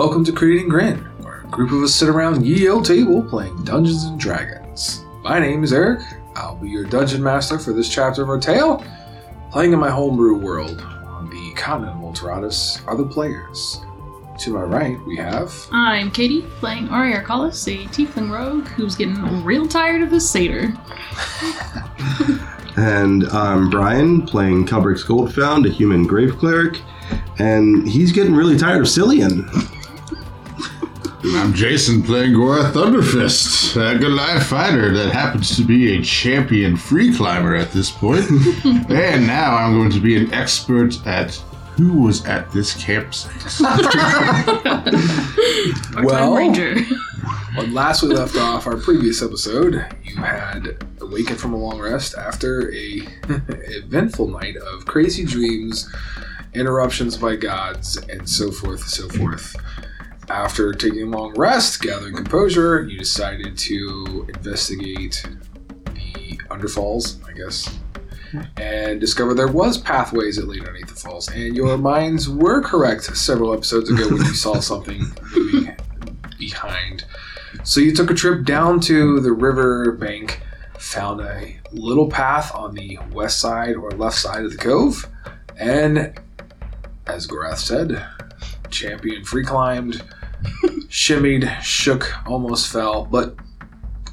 welcome to Crit Grin, where a group of us sit around ye old table playing Dungeons and Dragons. My name is Eric. I'll be your dungeon master for this chapter of our tale. Playing in my homebrew world on the continent of Ulteratus are the players. To my right, we have. I'm Katie, playing Ari Arcalis, a tiefling rogue who's getting real tired of his satyr. And I'm Brian, playing Kubrick's Goldfound, a human grave cleric, and he's getting really tired of Cillian. I'm Jason playing Gorath Thunderfist, a Goliath fighter that happens to be a champion free climber at this point. and now I'm going to be an expert at who was at this campsite. Well- ranger. When last we left off our previous episode, you had awakened from a long rest after a eventful night of crazy dreams, interruptions by gods, and so forth, so forth. After taking a long rest, gathering composure, you decided to investigate the underfalls, I guess, and discover there was pathways that lead underneath the falls. And your minds were correct several episodes ago when you saw something moving behind. So you took a trip down to the river bank, found a little path on the west side or left side of the cove, and as Gorath said, champion free climbed, shimmied, shook, almost fell, but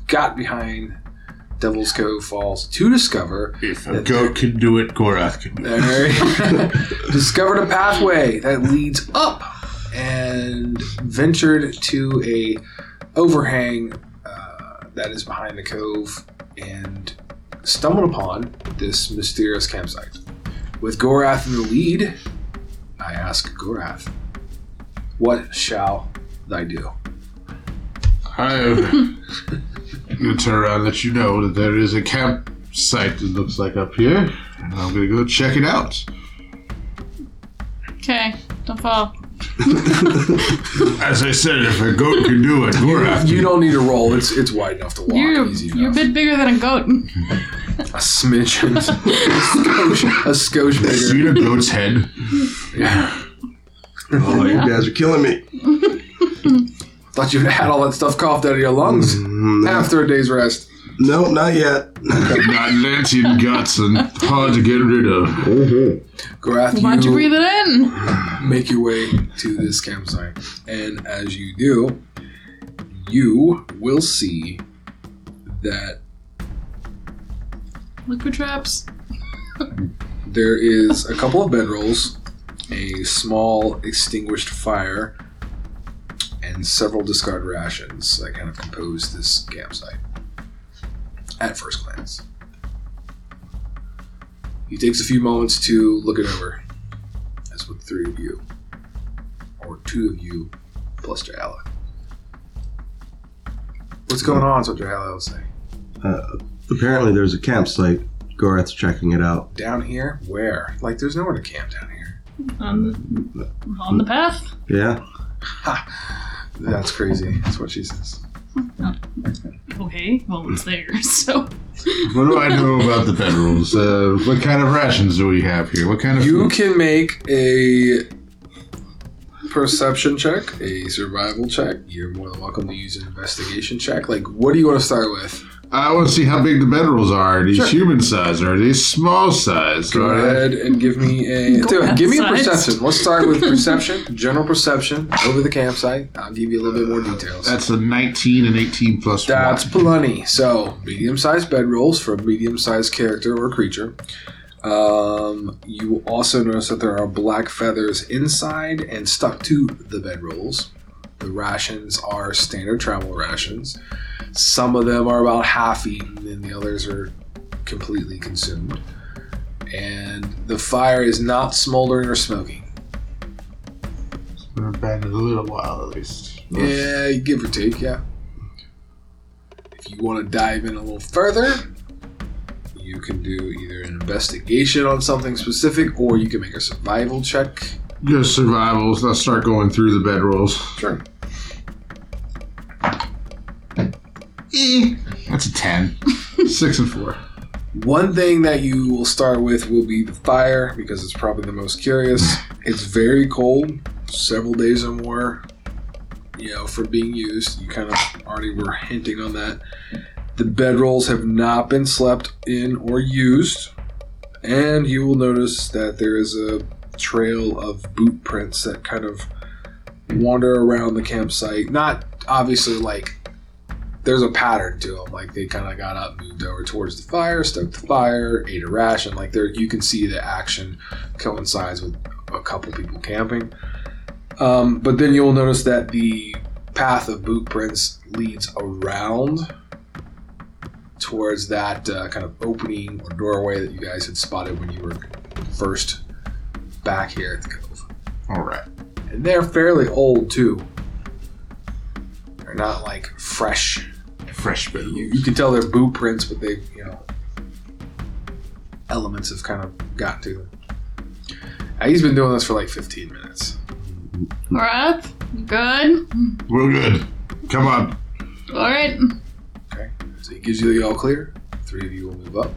got behind Devil's Cove Falls to discover If a goat can do it, Gorath can do it. there, discovered a pathway that leads up and ventured to a overhang uh, that is behind the cove and stumbled upon this mysterious campsite. With Gorath in the lead, I ask Gorath, "What shall thy do?" I'm going to turn around and let you know that there is a campsite, it looks like, up here. And I'm going to go check it out. Okay, don't fall. As I said, if a goat can do it, Gorath You don't need to roll; it's it's wide enough to walk. You're, easy you're a enough. bit bigger than a goat. a smidgen, a skosh, a skosh bigger. Seen a goat's head? Yeah. Oh, you guys are killing me. Thought you had all that stuff coughed out of your lungs Mm, no, after a day's rest. no, not yet. Atlantean guts and hard to get rid of. Gorath, Why'd you breathe it in? make your way to this campsite. And as you do, you will see that Liquid traps. there is a couple of bedrolls, a small extinguished fire, and several discarded rations that kind of compose this campsite. At first glance, he takes a few moments to look it over. As with three of you, or two of you, plus Jaela. What's going on? Is what Jaela will say. Uh, apparently, there's a campsite. Gorath's checking it out. Down here? Where? Like, there's nowhere to camp down here. On the, on the path. Yeah. That's crazy. That's what she says. Okay, well, it's there, so. What do I know about the bedrolls? Uh, what kind of rations do we have here? What kind of You food? can make a perception check, a survival check. You're more than welcome to use an investigation check. Like, what do you want to start with? I want to see how big the bedrolls are. Are these Sure. human size or are these small size? Go Are they- ahead and give me a. Go do it. Give me a size. perception. Let's start with perception, general perception over the campsite. I'll give you a little bit more details. That's a 19 and 18 plus That's one. plenty. So, medium sized bedrolls for a medium sized character or creature. Um, you will also notice that there are black feathers inside and stuck to the bedrolls. The rations are standard travel rations. Some of them are about half eaten, and the others are completely consumed. And the fire is not smoldering or smoking. It's been abandoned a little while at least. Yeah, give or take, yeah. If you want to dive in a little further, you can do either an investigation on something specific or you can make a survival check. Just survivals. Let's start going through the bedrolls. Sure. That's a 10. 6 and 4. One thing that you will start with will be the fire because it's probably the most curious. It's very cold, several days or more you know, for being used. You kind of already were hinting on that. The bedrolls have not been slept in or used, and you will notice that there is a trail of boot prints that kind of wander around the campsite. Not obviously like there's a pattern to them. Like they kind of got up, moved over towards the fire, stoked the fire, ate a ration. Like there, you can see the action coincides with a couple people camping. Um, but then you'll notice that the path of boot prints leads around towards that uh, kind of opening or doorway that you guys had spotted when you were first back here at the cove. All right. And they're fairly old too. They're not like fresh. Fresh. You, you can tell they're boot prints, but they, you know, elements have kind of got to them. Uh, he's been doing this for like 15 minutes. Alright, good. We're good. Come on. Alright. Okay, so he gives you the all clear. Three of you will move up.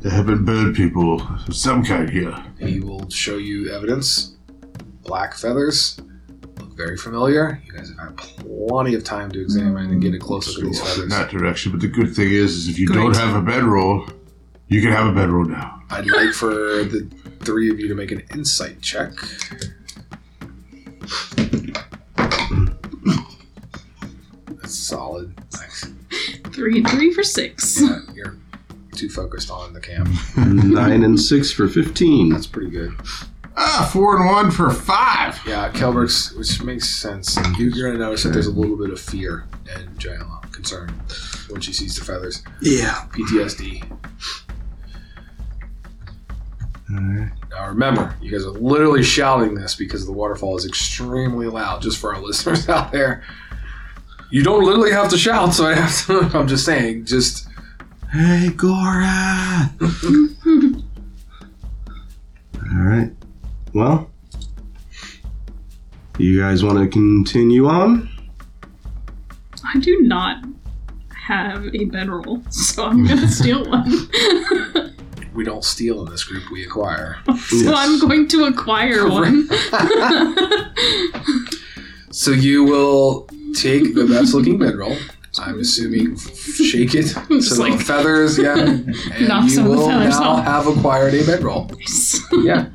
There have been bird people of some kind here. He will show you evidence. Black feathers look very familiar. You guys have had plenty of time to examine and get a close look at these in that direction. But the good thing is, is if you Great. don't have a bedroll, you can have a bedroll now. I'd like for the three of you to make an insight check. That's solid. Nice. Three and three for six. Yeah, you're too focused on the camp. Nine and six for 15. That's pretty good. Ah, four and one for five. Yeah, Kelbrix, which makes sense. You- You're going to notice that there's a little bit of fear and Jaela, concern when she sees the feathers. Yeah. PTSD. Now remember, you guys are literally shouting this because the waterfall is extremely loud. Just for our listeners out there, you don't literally have to shout. So I have to. I'm just saying. Just Hey, Gora! Well, you guys want to continue on? I do not have a bedroll, so I'm gonna steal one. we don't steal in this group. We acquire. so Yes. I'm going to acquire one. So you will take the best looking bedroll. I'm assuming shake it. Just so like- feathers, yeah. And Knock you some of the will feathers now off. have acquired a bedroll. Yeah.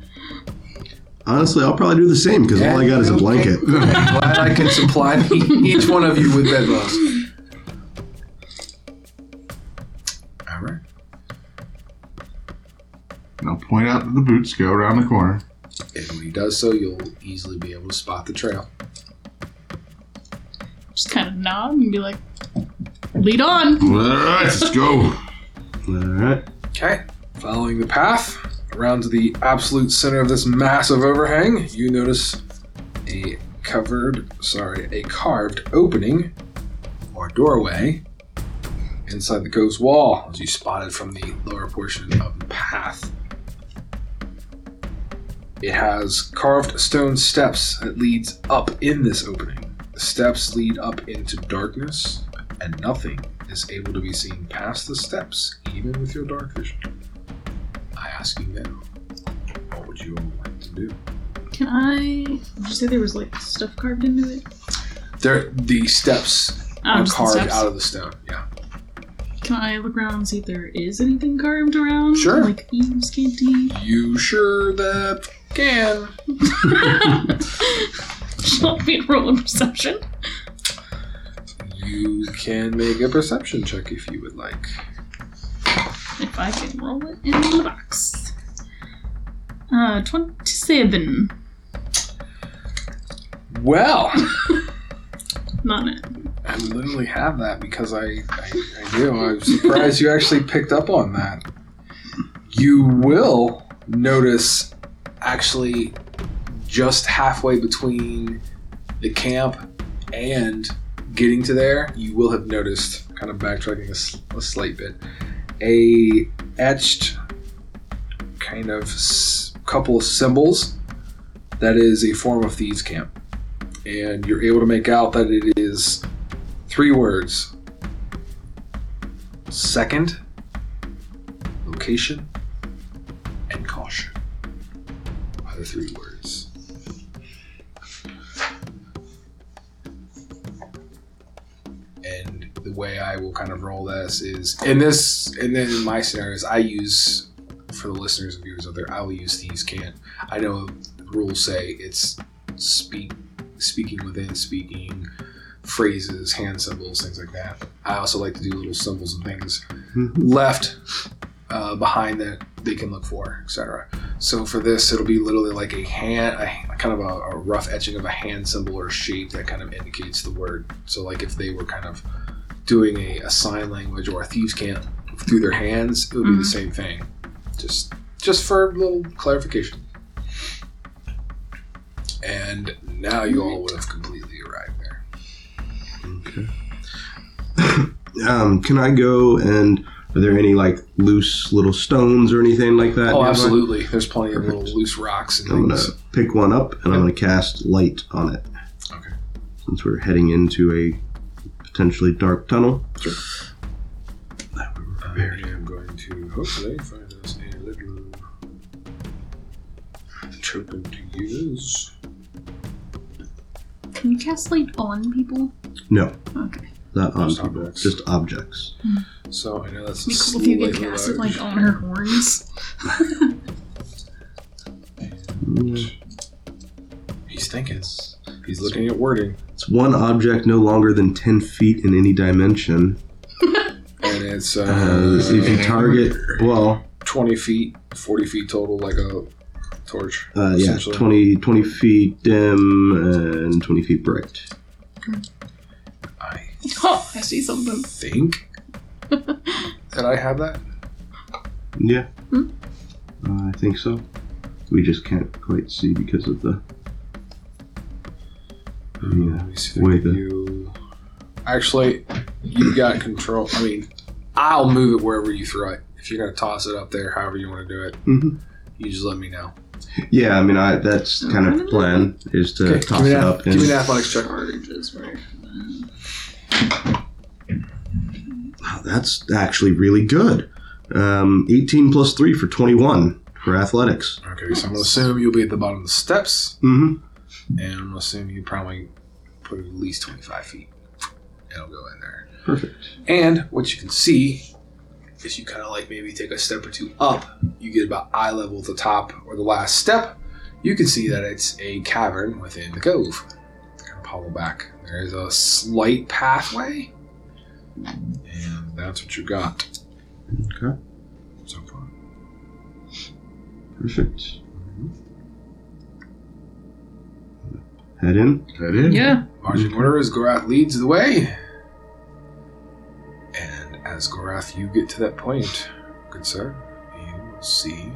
Honestly, I'll probably do the same because all I got is a blanket. I'm glad I can supply each one of you with bedrolls. All right. And I'll point out that the boots go around the corner. And when he does so, you'll easily be able to spot the trail. Just kind of nod and be like, lead on. All right, let's go. Alright. Okay. Following the path around to the absolute center of this massive overhang, you notice a covered, sorry, a carved opening or doorway inside the coast wall, as you spotted from the lower portion of the path. It has carved stone steps that leads up in this opening. The steps lead up into darkness, and nothing is able to be seen past the steps, even with your dark vision. I ask you now, what would you all like to do? Can I? Did you say there was like stuff carved into it? There, the steps Oh, are just the carved steps. out of the stone. Yeah. Can I look around and see if there is anything carved around? Sure. Like eaves, scanty. You sure that can? Shall we roll a perception? You can make a perception check if you would like. If I can roll it in the box. Uh, 27. Well, Not it. I literally have that because I, I, I do. I'm surprised you actually picked up on that. You will notice, actually, just halfway between the camp and getting to there, you will have noticed, kind of backtracking a, s- a slight bit, a etched kind of s- couple of symbols that is a form of thieves' cant. And you're able to make out that it is three words second, location, way I will kind of roll this is in this, and then in my scenarios, I use for the listeners and viewers out there, I will use thieves' cant. I know rules say it's speak, speaking within speaking, phrases, hand symbols, things like that. I also like to do little symbols and things Mhm. left uh, behind that they can look for, etc. So for this, it'll be literally like a hand, a, kind of a, a rough etching of a hand symbol or shape that kind of indicates the word. So like if they were kind of doing a, a sign language or a thieves cant through their hands, it would be the Mhm. same thing. Just just for a little clarification. And now you all would have completely arrived there. Um, can I go and are there any like loose little stones or anything like that? Oh, nearby? absolutely. There's plenty of little loose rocks and I'm gonna pick one up and I'm gonna cast light on it. Okay. Since we're heading into a potentially dark tunnel. Sure. I am going to hopefully find us a little token to use. Can you cast light on people? No, Okay. not on Just people, objects. just objects. So I know that's It'd be cool if you could slightly cast it large. like on her horns. Mm, He's thinking. He's looking at wording, It's one object no longer than ten feet in any dimension. and it's uh, Uh, if you target, well, 20 feet, 40 feet total, like a torch. uh, yeah, essentially. 20, 20 feet dim and 20 feet bright. I Oh, I see something. think that I have that. Yeah. Hmm. Uh, I think so. We just can't quite see because of the. Yeah, let me see if I way can the- you. Actually, you've got control. I mean, I'll move it wherever you throw it. If you're gonna toss it up there, however you want to do it, Mhm. you just let me know. Yeah, I mean, I that's kind of the plan is to Okay, toss it an, up. give me And, an athletics check. Charges where Wow, that's actually really good. Um, 18 plus 3 for 21 for athletics. Okay, so I'm gonna assume you'll be at the bottom of the steps, hmm and I'm gonna you probably put at least 25 feet. It'll go in there. Perfect. And what you can see is you kind of like maybe take a step or two up, you get about eye level at the top or the last step. You can see that it's a cavern within the cove. Kind of hollow back. There's a slight pathway, and that's what you got Okay. so far. Perfect. Head in. Head in? Yeah. Marching order is Gorath leads the way. And as Gorath, you get to that point, good sir, you will see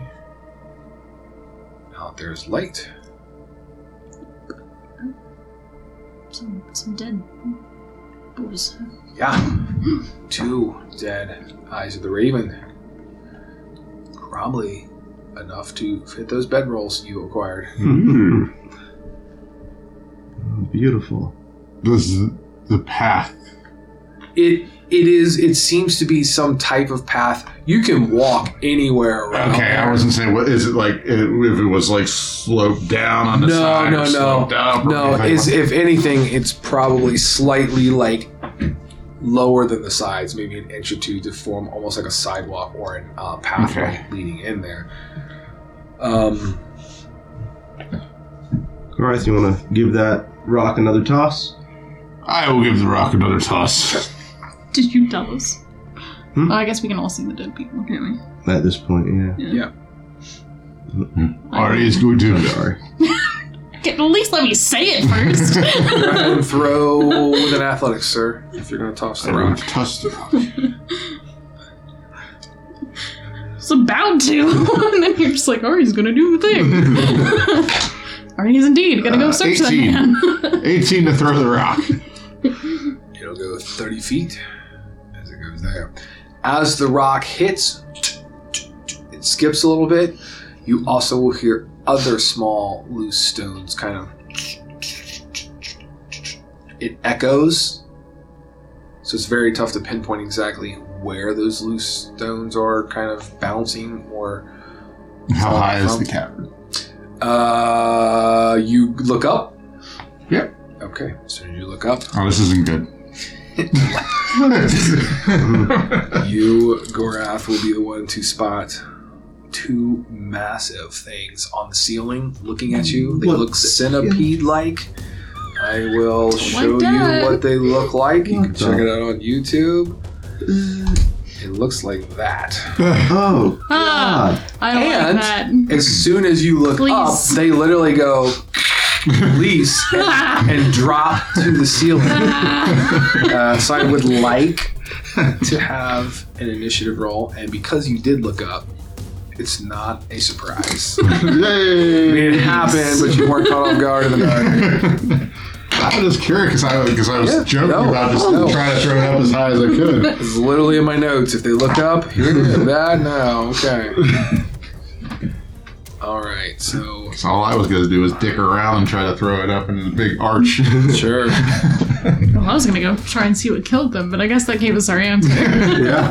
out there's light. Some some dead boys. Yeah. Two dead eyes of the raven. Probably enough to fit those bedrolls you acquired. Hmm. Oh, beautiful. This is the path. It it is it seems to be some type of path. You can walk anywhere around. Okay, I wasn't saying what is it like if it was like sloped down on the No, side no, no. or No, is like- if anything, it's probably slightly like lower than the sides, maybe an inch or two to form almost like a sidewalk or a uh, pathway Okay. leading in there. Um, Gorath, you want to give that rock another toss? I will give the rock another toss. Did you tell us? Hmm? Oh, I guess we can all see the dead people, can't we? At this point, yeah. yeah. Ari is going to Sorry. Okay, at least let me say it first. Go ahead and throw with an athletics, sir, if you're going to toss the rock. toss the rock. was about to. and then you're just like, Ari's gonna do the thing. Ari is indeed gonna go Uh, search 18. that man. 18 to throw the rock. It'll go 30 feet as it goes there. As the rock hits, it skips a little bit. You also will hear other small loose stones kind of. It echoes. So it's very tough to pinpoint exactly where those loose stones are kind of bouncing or. How high is From- the cavern? Uh, you look up. Yep. Okay, so you look up. Oh, this isn't good. You, Gorath, will be the one to spot two massive things on the ceiling looking at you. They What look centipede like. I will show you what they look like. You can check it out on YouTube. It looks like that. Oh, Ah, God. I don't And- like that. As soon as you look Please. up, they literally go release and, and drop to the ceiling. Uh, so I would like to have an initiative roll, and because you did look up, it's not a surprise. I mean, Yay! it happened, but you weren't caught off guard in the dark. I'm just curious because I, because I was Yeah, joking no, about just no. trying to throw it up as high as I could. It's literally in my notes. If they look up, here it is. That now, okay. All right, so So all I was going to do was dick around and try to throw it up in a big arch. sure. Well, I was gonna go try and see what killed them, but I guess that gave us our answer. Yeah.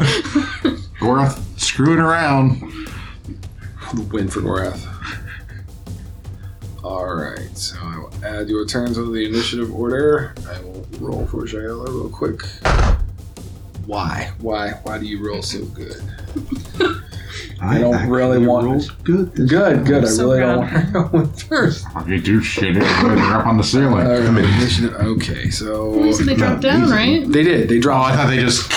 Gorath screwing around. The win for Gorath. All right, so I will add your turns under the initiative order. I will roll for Jaela real quick. Why? Why? Why do you roll so good? I don't actually really want- rolled good. this Good, time. good. I so really proud. don't want to go in first. Okay, do shit. it. They're up on the ceiling. All right, initiative. Okay, so so they dropped down, easy. right? they did. They Oh, dropped. I thought they just.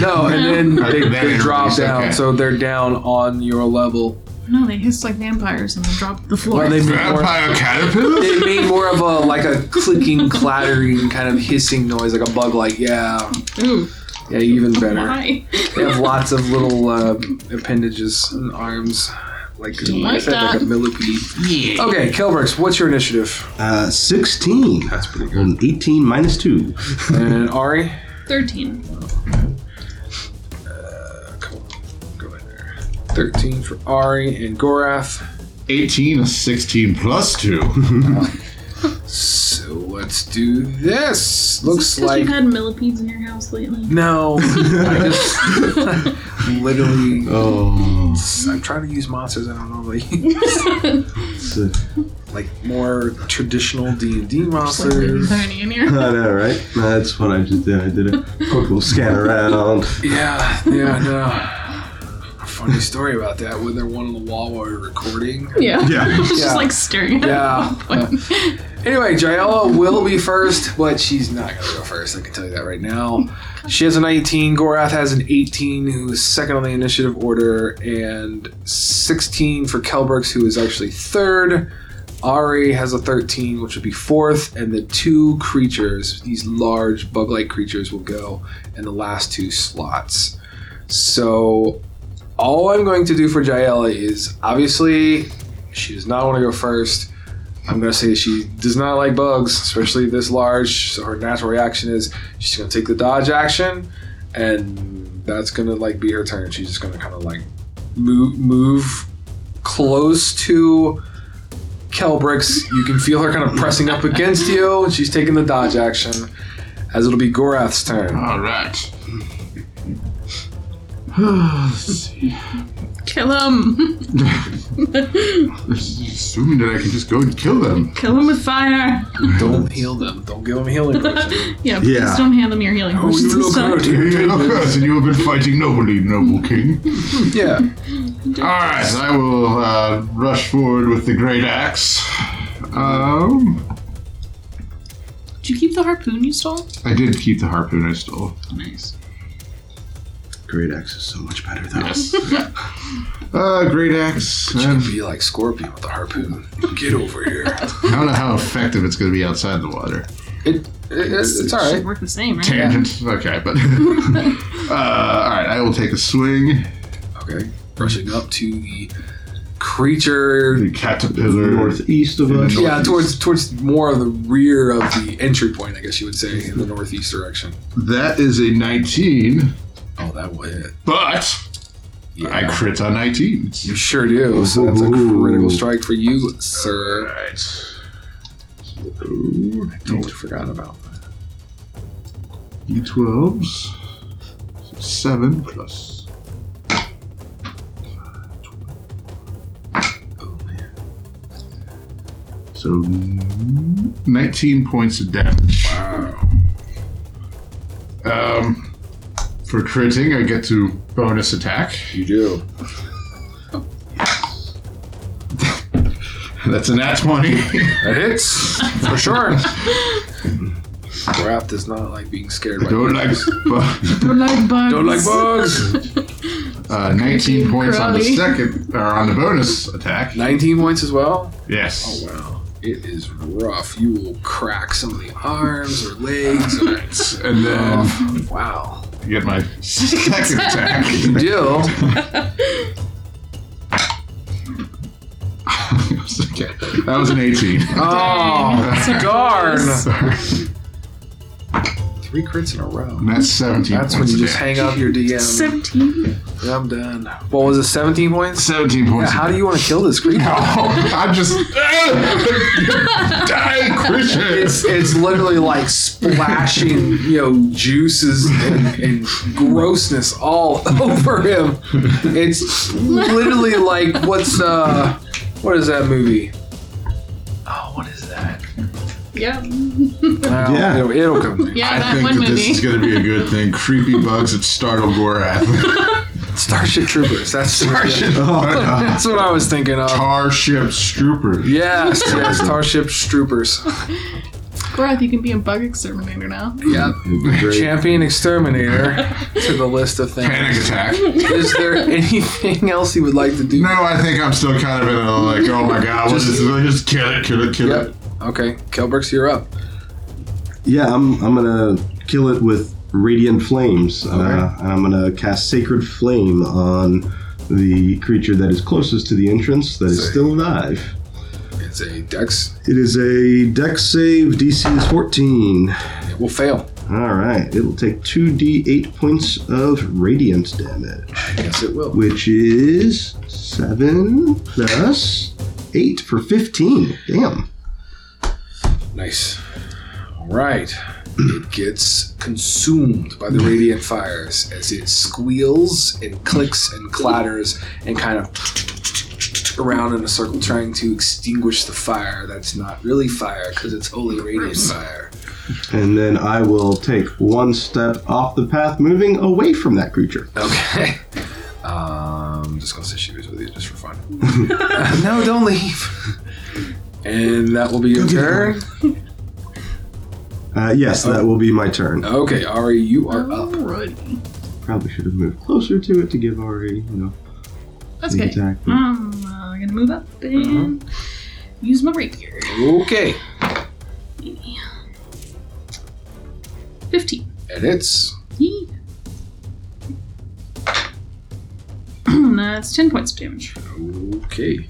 no, and then Okay, they, they it drop down, okay. so they're down on your level. No, they hiss like vampires and then drop the floor. Well, they made more. Vampire caterpillar? They made more of a like a clicking, clattering kind of hissing noise, like a bug. Like yeah, Ooh, yeah, even better. why? They have lots of little uh, appendages and arms, like, like I Like said, like a that. millipede. Yeah. Okay, Kelbrix, what's your initiative? Uh, 16. That's pretty good. 18 minus 2. And Ari, Thirteen. 13 for Ari and Gorath. 18, a 16 plus 2. so let's do this. Looks like you've had millipedes in your house lately. No, I just literally. Oh, I'm trying to use monsters I don't normally use. like more traditional D and D monsters. I know, right? That's what I just did. I did a quick little scan around. Yeah, yeah, no. Funny story about that. When there one on the wall while we were recording. Yeah. Yeah. It's Yeah. just like staring at Yeah. it. Anyway, Jaela will be first, but she's not going to go first. I can tell you that right now. She has a 19. Gorath has an 18, who is second on the initiative order, and 16 for Kelbrix, who is actually third. Ari has a 13, which would be fourth, and the two creatures, these large bug-like creatures, will go in the last two slots. So, all I'm going to do for Jaela is obviously she does not want to go first. I'm gonna say she does not like bugs, especially this large. So her natural reaction is she's gonna take the dodge action, and that's gonna like be her turn. She's just gonna kind of like move move close to Kelbrix. You can feel her kind of pressing up against you, and she's taking the dodge action. As it'll be Gorath's turn. All right. Let's see. Kill him. Assuming that I can just go and kill them. Kill him with fire. Don't heal them. Don't give them healing potion. Yeah, please Yeah. don't hand them your healing Oh, potions you and look stuff. hurt. You look us, and you have been fighting nobly, noble king. Yeah. All right, I will uh, rush forward with the great axe. Um, Did you keep the harpoon you stole? I did keep the harpoon I stole. Nice. Great Axe is so much better, though. Yes. uh, great axe. You Um, can be like Scorpion with a harpoon. Get over here. I don't know how effective it's going to be outside the water. It, it it's, it's all Should work the same, right? Tangent. Okay, but uh, all right, I will take a swing. Okay. Rushing up to the creature. The caterpillar. Northeast of us. Yeah, towards towards more of the rear of the entry point, I guess you would say, in the northeast direction. That is a 19, Oh, that will hit. but Yeah. I crit on 19s. You sure do. So that's a critical strike for you, sir. Alright. I totally forgot about that. D12s. 7 plus. Oh. So 19 points of damage. Wow. Um, for critting, I get to bonus attack. You do. That's a nat 20. That hits for sure. Wrath does not like being scared by Don't like, bugs. bu- Don't like bugs. Don't like bugs. uh, 19 points on the Crowley. second, or on the bonus attack. 19 points as well. Yes. Oh wow, it is rough. You will crack some of the arms or legs. Or, And then oh, wow, Get my second attack. you do. Okay, That was an 18. Oh darn! Sorry. Three crits in a row. And that's 17 That's when points you of just damage. hang up your DM. 17. I'm done. What was it? 17 points. 17 Yeah, points. how do you want to kill this creature? Oh, I'm just die, Christian. It's it's literally like splashing, you know, juices and, and grossness all over him. It's literally like what's uh what is that movie? Oh, what is that? Yeah. Well, Yeah. it'll, it'll come. to me. Yeah, I that think one that movie. this is going to be a good thing. Creepy bugs that startle Gorath. Starship Troopers. That's Starship. Oh, That's what I was thinking of. Starship Troopers. Yes, yes, Starship Troopers. Gorath, you can be a bug exterminator now. Yeah. Champion Exterminator to the list of things. Panic attack. Is there anything else you would like to do? No, I think I'm still kind of in a like, oh my god, what Just- is this? Just kill it, kill it, kill Yep. it. Okay, Kelbrix, you're up. Yeah, I'm, I'm gonna kill it with radiant flames, uh, and I'm gonna cast sacred flame on the creature that is closest to the entrance that is Say. still alive. It's a Dex. It is a Dex save. DC is 14. It will fail. All right, it'll take 2d8 points of radiant damage, Yes, it will. which is 7 plus 8 for 15. Damn. Nice. All right. It gets consumed by the radiant fires as it squeals and clicks and clatters and kind of around in a circle trying to extinguish the fire that's not really fire because it's holy radiant fire. And then I will take one step off the path, moving away from that creature. Okay. Um, I'm just gonna say she was with you just for fun. no, don't leave. And that will be your turn. Uh, yes, that will be my turn. Okay, Ari, you are up. Alrighty. Probably should have moved closer to it to give Ari, you know, That's the okay. attack. but- Um, uh, I'm gonna move up and use my rapier. Okay, 15. and it's Yee. That's 10 points of damage. okay.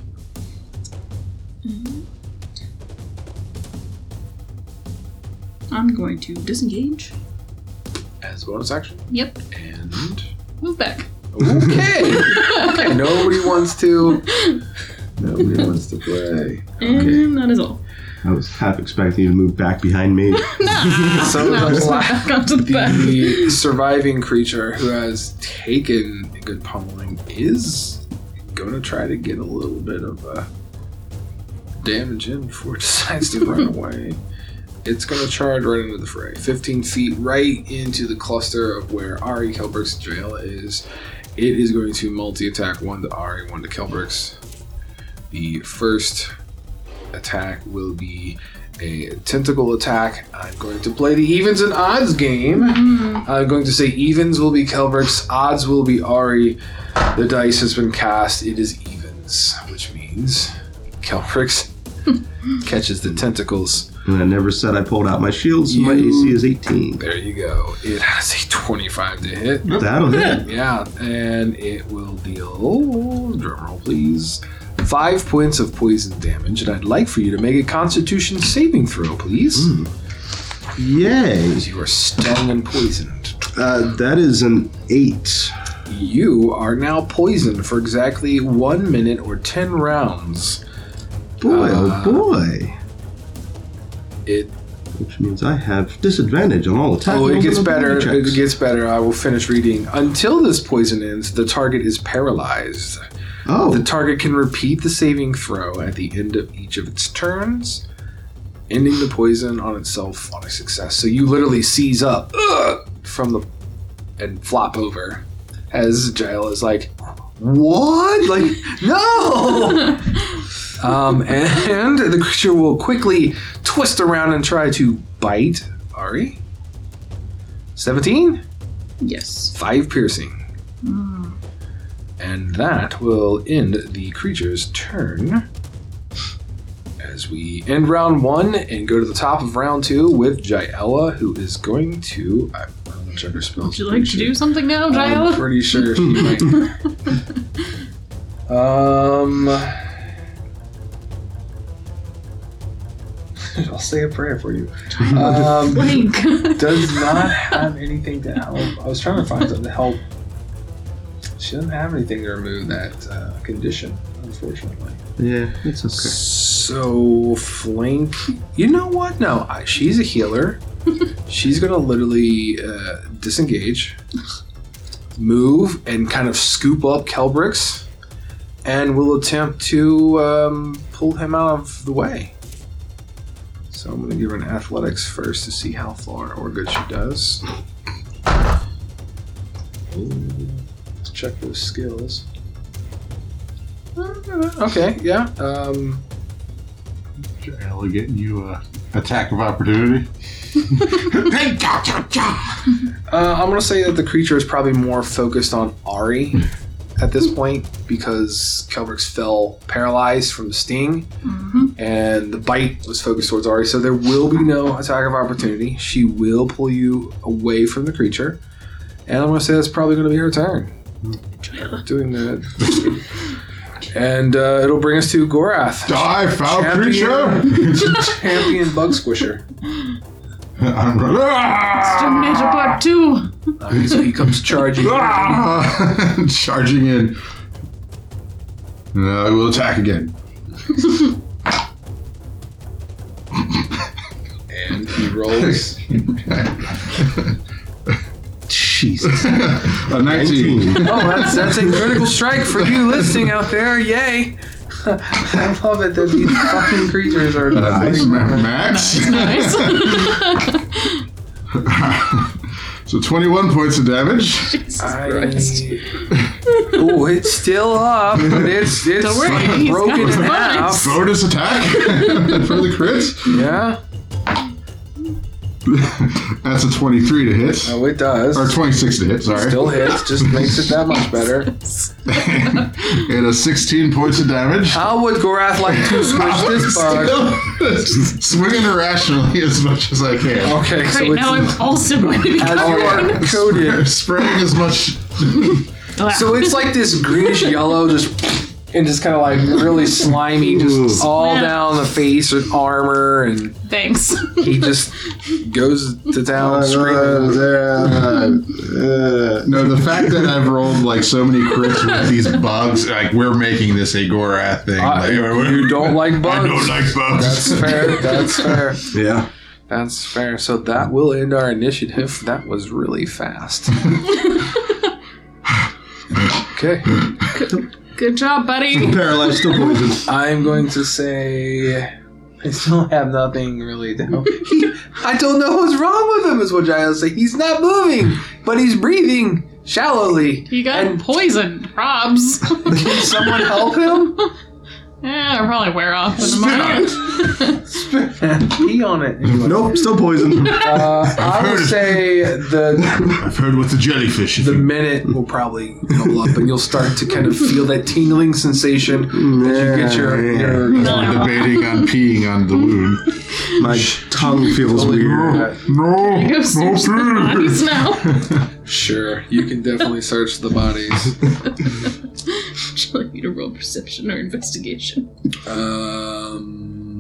I'm going to disengage. As a bonus action, Yep. and Move back. okay. okay, nobody wants to. Nobody wants to play. And Okay. that is all. I was half expecting you to move back behind me. So no, the just la- back onto the back. The surviving creature who has taken a good pummeling is going to try to get a little bit of uh, damage in before it decides to run away. It's going to charge right into the fray. 15 feet right into the cluster of where Ari Kelbrix jail is. It is going to multi attack one to Ari, one to Kelbrix. The first attack will be a tentacle attack. I'm going to play the evens and odds game. Mm, I'm going to say evens will be Kelbrix, odds will be Ari. The dice has been cast. It is evens, which means Kelbrix catches the tentacles. And I never said I pulled out my shield, so my AC is 18. There you go. It has a 25 to hit. That'll hit. Yeah, and it will deal. Drumroll, please. Five points of poison damage, and I'd like for you to make a Constitution saving throw, please. Yay. As you are stung and poisoned. Uh, that is an 8. You are now poisoned for exactly one minute or ten rounds. Boy, Uh, oh boy. It Which means I have disadvantage on all attack. oh, it gets better. ability It gets better. I will finish reading. Until this poison ends, the target is paralyzed. Oh, The target can repeat the saving throw at the end of each of its turns, ending the poison on itself on a success. So you literally seize up, ugh, from the and flop over as Jael is like, "What? Like, no!" um, and the creature will quickly twist around and try to bite Ari. Seventeen, yes. five piercing, and that will end the creature's turn. As we end round one and go to the top of round two with Jaela, who is going to. I'm going to check her spells. Would you like to do something now, I'm pretty sure she might. um. I'll say a prayer for you. Um, does not have anything to help. I was trying to find something to help. She doesn't have anything to remove that uh, condition, unfortunately. Yeah, it's okay. So flank. You know what? No, I, she's a healer. she's gonna literally uh, disengage, move, and kind of scoop up Kelbrix, and will attempt to um, pull him out of the way. So I'm gonna give her an athletics first to see how far or good she does. Ooh, let's check those skills. Okay, yeah. Um, Jael getting you a attack of opportunity. Uh, I'm gonna say that the creature is probably more focused on Ari at this point because Kelbrix fell paralyzed from the sting, Mhm. And the bite was focused towards Ari. So there will be no attack of opportunity. She will pull you away from the creature, and I'm gonna say that's probably gonna be her turn. Doing that, and uh, it'll bring us to Gorath, Die, foul Champion. creature! champion bug squisher. I'm Exterminator Part 2. Uh, he's- he comes charging. Ah! Charging in. No, I will attack again. And he rolls. Jesus. A 19. Oh, that's that's a critical strike for you listening out there. Yay! I love it that these fucking creatures are. Nice. Ma- Max? Nice. So 21 points of damage. Jesus I, Christ. oh, it's still up, but it's it's Don't worry, he's broken got in buttons. half. Bonus attack for the crit. Yeah, That's a 23 to hit. oh, it does. Or 26 to hit, sorry. Still hits, just makes it that much better. and a 16 points of damage. How would Gorath like to squish this bug? Swinging irrationally as much as I can. Okay, so Great, now I'm also going to be as you covered. are coated. Spraying as much. So it's like this greenish yellow, just and just kind of like really slimy, just all Yeah. down the face with armor, and Thanks. he just goes to Uh, town screaming. No, the fact that I've rolled like so many crits with these bugs, like we're making this a Gorath thing. Uh, Like, you don't like bugs. I don't like bugs. That's fair. That's fair. yeah. That's fair. So that will end our initiative. That was really fast. okay. Good job, buddy. Paralyzed, still poisoned. I'm going to say I still have nothing really to help. He, I don't know what's wrong with him, is what Giles say. He's not moving, but he's breathing shallowly. He got And- poisoned, Probs. Can someone help him? yeah, it'll probably wear off in a moment. Pee on it. Anyway. Nope, still poison. Uh, I would say the I've heard with the jellyfish. If the you, minute will probably go up, and you'll start to kind of feel that tingling sensation as you get your, your I'm debating on peeing on the wound. My tongue feels weird. No, Go search the bodies now. Sure, you can definitely search the bodies. Shall I need a roll perception or investigation? Um,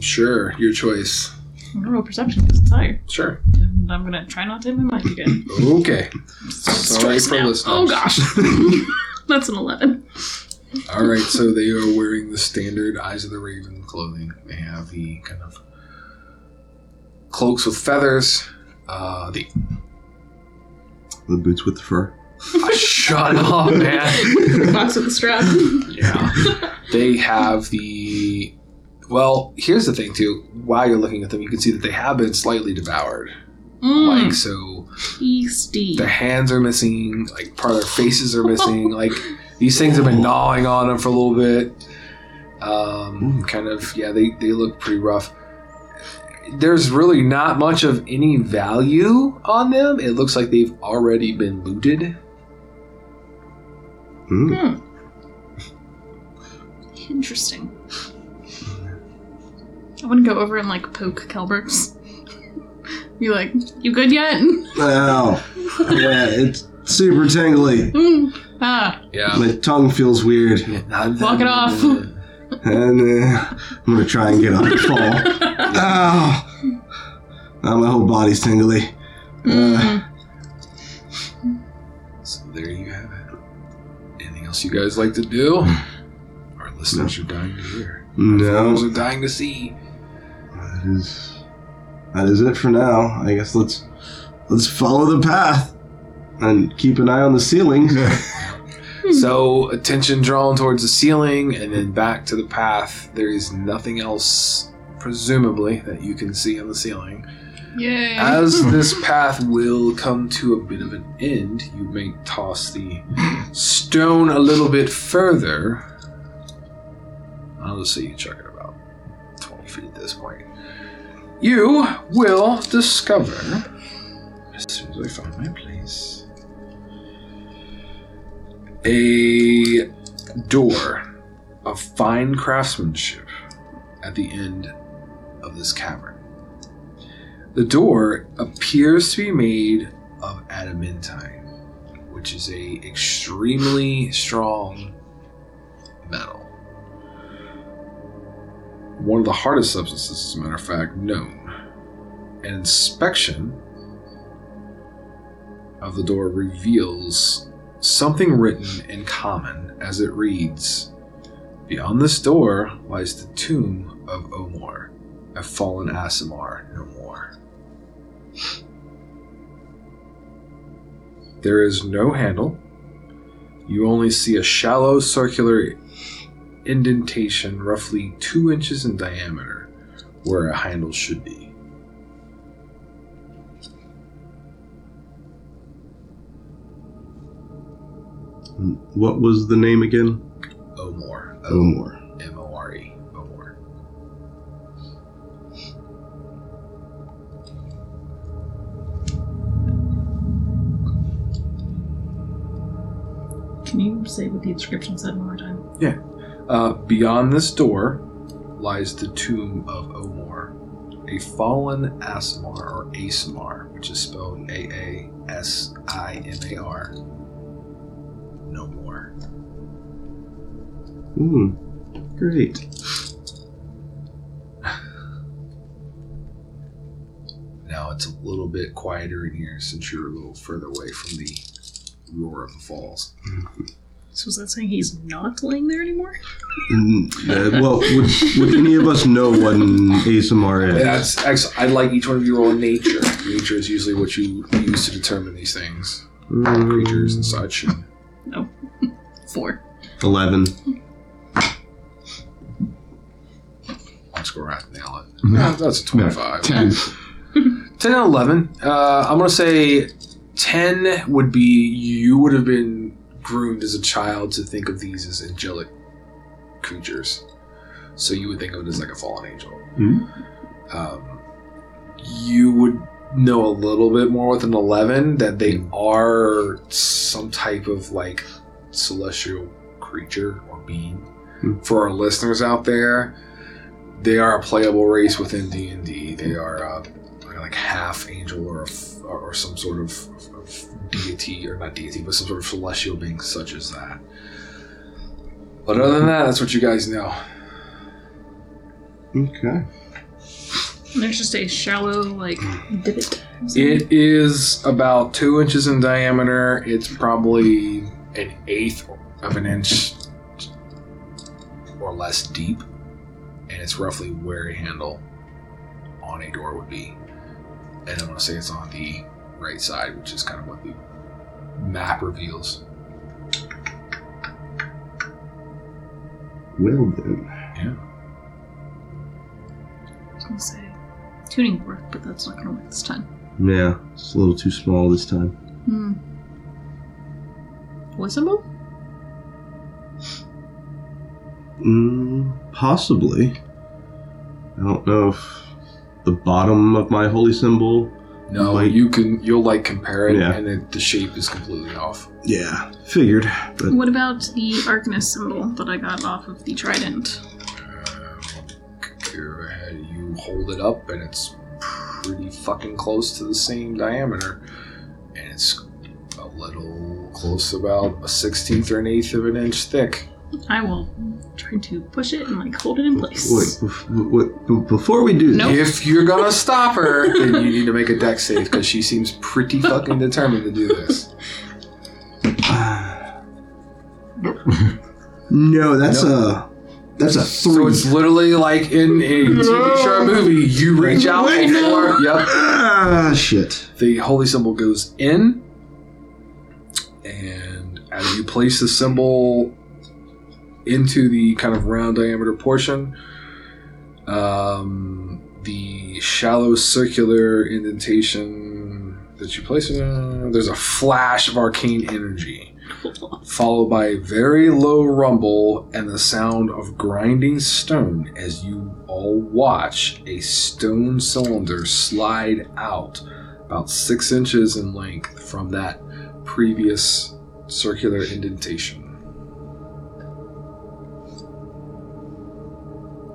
sure, your choice. I'm gonna roll perception because it's higher. Sure. And I'm gonna try not to hit my mic again. Okay. Sorry for now. listeners. Oh gosh. That's an 11. All right. So they are wearing the standard Eyes of the Raven clothing. They have the kind of cloaks with feathers. Uh, the The boots with the fur. shut up, man. Box with the strap. Yeah. They have the. Well, here's the thing, too. While you're looking at them, you can see that they have been slightly devoured. Mm, Like so, tasty. their hands are missing. Like part of their faces are missing. like these things have been gnawing on them for a little bit. Um, kind of yeah, they they look pretty rough. There's really not much of any value on them. It looks like they've already been looted. Hmm. Hmm. Interesting. I want to go over and like poke Kelbrix. Be like, you good yet? Ow. Yeah, it's super tingly. Mm. Ah, Yeah. My tongue feels weird. Walk it off. And uh, I'm gonna try and get up and fall. Ow. Now my whole body's tingly. Uh, Mm. So there you have it. Anything else you guys like to do? Our listeners are dying to hear. Those no, are dying to see. That is that is it for now. I guess let's let's follow the path and keep an eye on the ceiling. So attention drawn towards the ceiling and then back to the path. There is nothing else, presumably, that you can see on the ceiling. Yay. As this path will come to a bit of an end, you may toss the stone a little bit further. I'll just say you chuck it about 20 feet at this point. You will discover, as soon as I find my place, a door of fine craftsmanship at the end of this cavern. The door appears to be made of adamantine, which is a extremely strong metal. One of the hardest substances, as a matter of fact, known. An inspection of the door reveals something written in common as it reads Beyond this door lies the tomb of Omor, a fallen Aasimar no more. There is no handle. You only see a shallow circular indentation roughly two inches in diameter where a handle should be. what was the name again? Omor. Omor. M O R E. Omor. Can you say what the inscription said one more time? Uh, beyond this door lies the tomb of Omor, a fallen Aasimar or Aasimar, which is spelled A A S I M A R. No more. Hmm. Great. Now it's a little bit quieter in here since you're a little further away from the roar of the falls. So is that saying he's not laying there anymore? Mm, uh, well, would, would any of us know what an ASMR is? That's actually, I'd like each one of you to roll nature. Nature is usually what you use to determine these things, Mm, creatures and such. And Four. Eleven. I'll just go right nail it. Yeah, that's a 25. Ten. 10 and 11. Uh, I'm going to say 10 would be you would have been groomed as a child to think of these as angelic creatures. So you would think of it as like a fallen angel. Hmm. Um, you would know a little bit more with an 11 that they are some type of like celestial creature or being. Hmm. For our listeners out there, they are a playable race within D&D. They are uh, like half angel or a or some sort of deity or not deity, but some sort of celestial being such as that. But other than that, that's what you guys know. Okay. And there's just a shallow, like, divot. It is about two inches in diameter. It's probably an eighth of an inch or less deep, and it's roughly where a handle on a door would be. And I'm gonna say it's on the right side, which is kind of what the map reveals. Well then. Yeah. I was going to say tuning fork, but that's not going to work this time. Yeah, it's a little too small this time. Hmm. What symbol? Mm, possibly. I don't know if the bottom of my holy symbol. No, Like- you can. You'll like compare it, Yeah. and it, the shape is completely off. Yeah, figured. But What about the Arcanist symbol that I got off of the trident? Uh, Go ahead, you hold it up, and it's pretty fucking close to the same diameter, and it's a little close, about a sixteenth or an eighth of an inch thick. I will try to push it and like hold it in place. wait, bef- wait, before we do Nope. this, If you're gonna stop her, then you need to make a dex save because she seems pretty fucking determined to do this. no, that's a that's a So it's literally like in a TV show or movie. You reach out Wait, before. Yep. ah, shit. the holy symbol goes in, and as you place the symbol into the kind of round diameter portion, um, the shallow circular indentation that you place it in, there's a flash of arcane energy, followed by a very low rumble and the sound of grinding stone as you all watch a stone cylinder slide out about six inches in length from that previous circular indentation.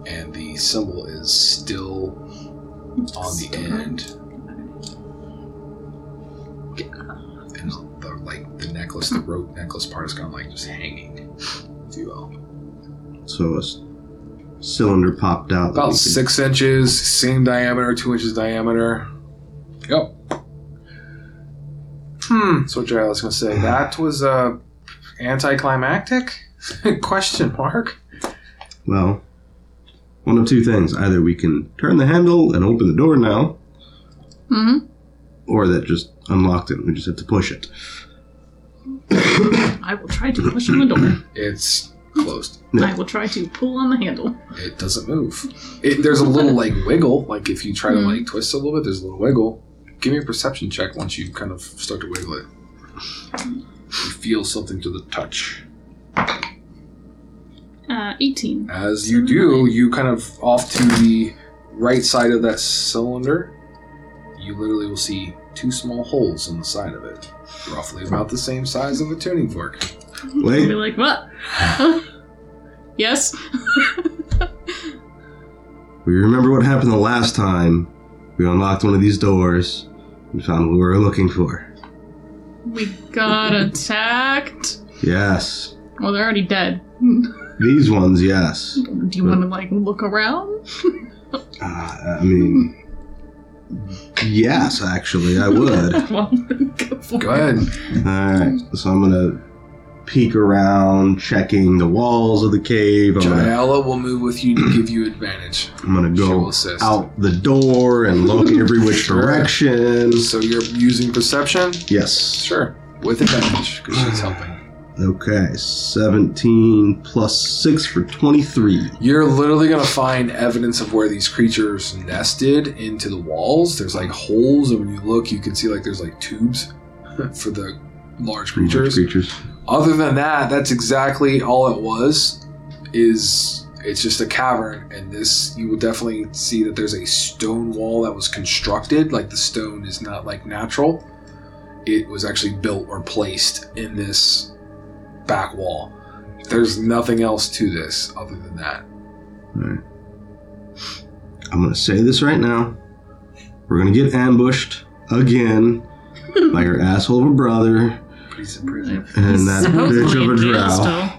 And the symbol is still on the end. And the, like the necklace, the rope necklace part is kind of like just hanging, if you will. So a s- cylinder popped out. that About we could- six inches, same diameter, two inches diameter. Yep. Hmm. So what I was gonna say that was uh, anticlimactic? Question mark. Well, one of two things: either we can turn the handle and open the door now, hmm or that just unlocked it. We just have to push it. I will try to push on the door. It's closed. Yeah. I will try to pull on the handle. It doesn't move. It, there's a little like wiggle. Like if you try to Hmm. like twist a little bit, there's a little wiggle. Give me a perception check once you kind of start to wiggle it. You feel something to the touch. Uh, 18. As you do, you kind of off to the right side of that cylinder, you literally will see two small holes in the side of it, roughly about the same size of a tuning fork. I'll be Wait, like, what? Yes? we remember what happened the last time we unlocked one of these doors and found what we were looking for. We got attacked? Yes, Well, they're already dead. these ones, yes. Do you want to, like, look around? Uh, I mean, yes, actually, I would. well, go for Go ahead. All right, so I'm gonna peek around, checking the walls of the cave. I'm gonna, Jaela will move with you to give you advantage. I'm gonna She will go assist. out the door and look every which Sure. direction. So you're using perception? Yes. Sure. With advantage, because she's helping. Okay, 17 plus 6 for 23. You're literally gonna find evidence of where these creatures nested into the walls. There's like holes, and when you look, you can see like there's like tubes for the large creatures. Creatures. Other than that, that's exactly all it was. Is it's just a cavern, and this you will definitely see that there's a stone wall that was constructed. Like the stone is not like natural; it was actually built or placed in this back wall. There's nothing else to this other than that. Alright. I'm gonna say this right now. We're gonna get ambushed again by your asshole of a brother Please improve. and that bitch of a in jail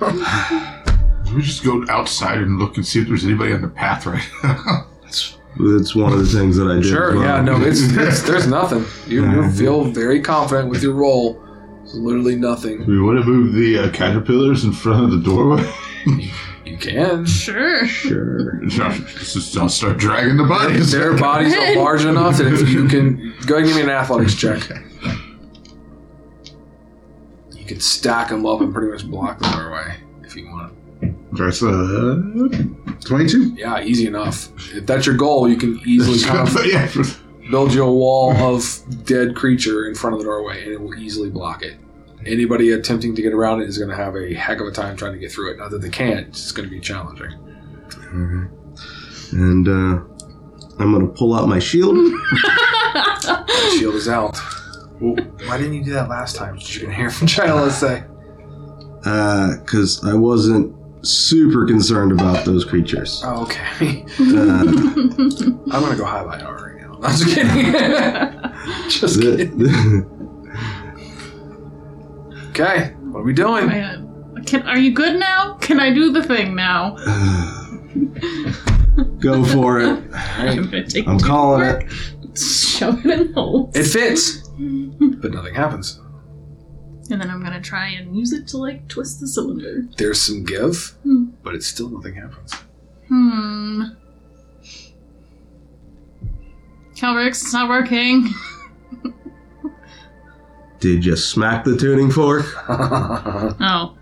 drow. We just go outside and look and see if there's anybody on the path right now. It's, it's one of the things that I did. Sure, well. yeah, no, it's, it's there's nothing. You, you feel very confident with your roll. There's literally nothing. we want to move the uh, caterpillars in front of the doorway. You can. Sure. Sure. Let's just I'll start dragging the bodies. Their bodies are large enough that if you can go ahead and give me an athletics check. You can stack them up and pretty much block the doorway if you want. That's uh, 22. Yeah, easy enough. If that's your goal, you can easily kind of yeah. build you a wall of dead creature in front of the doorway, and it will easily block it. Anybody attempting to get around it is going to have a heck of a time trying to get through it. Not that they can't; it's going to be challenging. Alright. And uh, I'm gonna pull out my shield. The shield is out. Well, why didn't you do that last time? Did you can hear from China? Let's say. because I wasn't super concerned about those creatures. Oh, okay. Uh, I'm gonna go highlight art right now. I'm just kidding. just the- kidding. the- Okay, what are we doing? Man, Can, are you good now? Can I do the thing now? go for it. I'm I'm calling it. Shove it in the hole. It fits, but nothing happens. And then I'm gonna try and use it to like twist the cylinder. There's some give, Hmm. but it's still nothing happens. Hmm. Kelbrix, it's not working. Did you smack the tuning fork? Oh.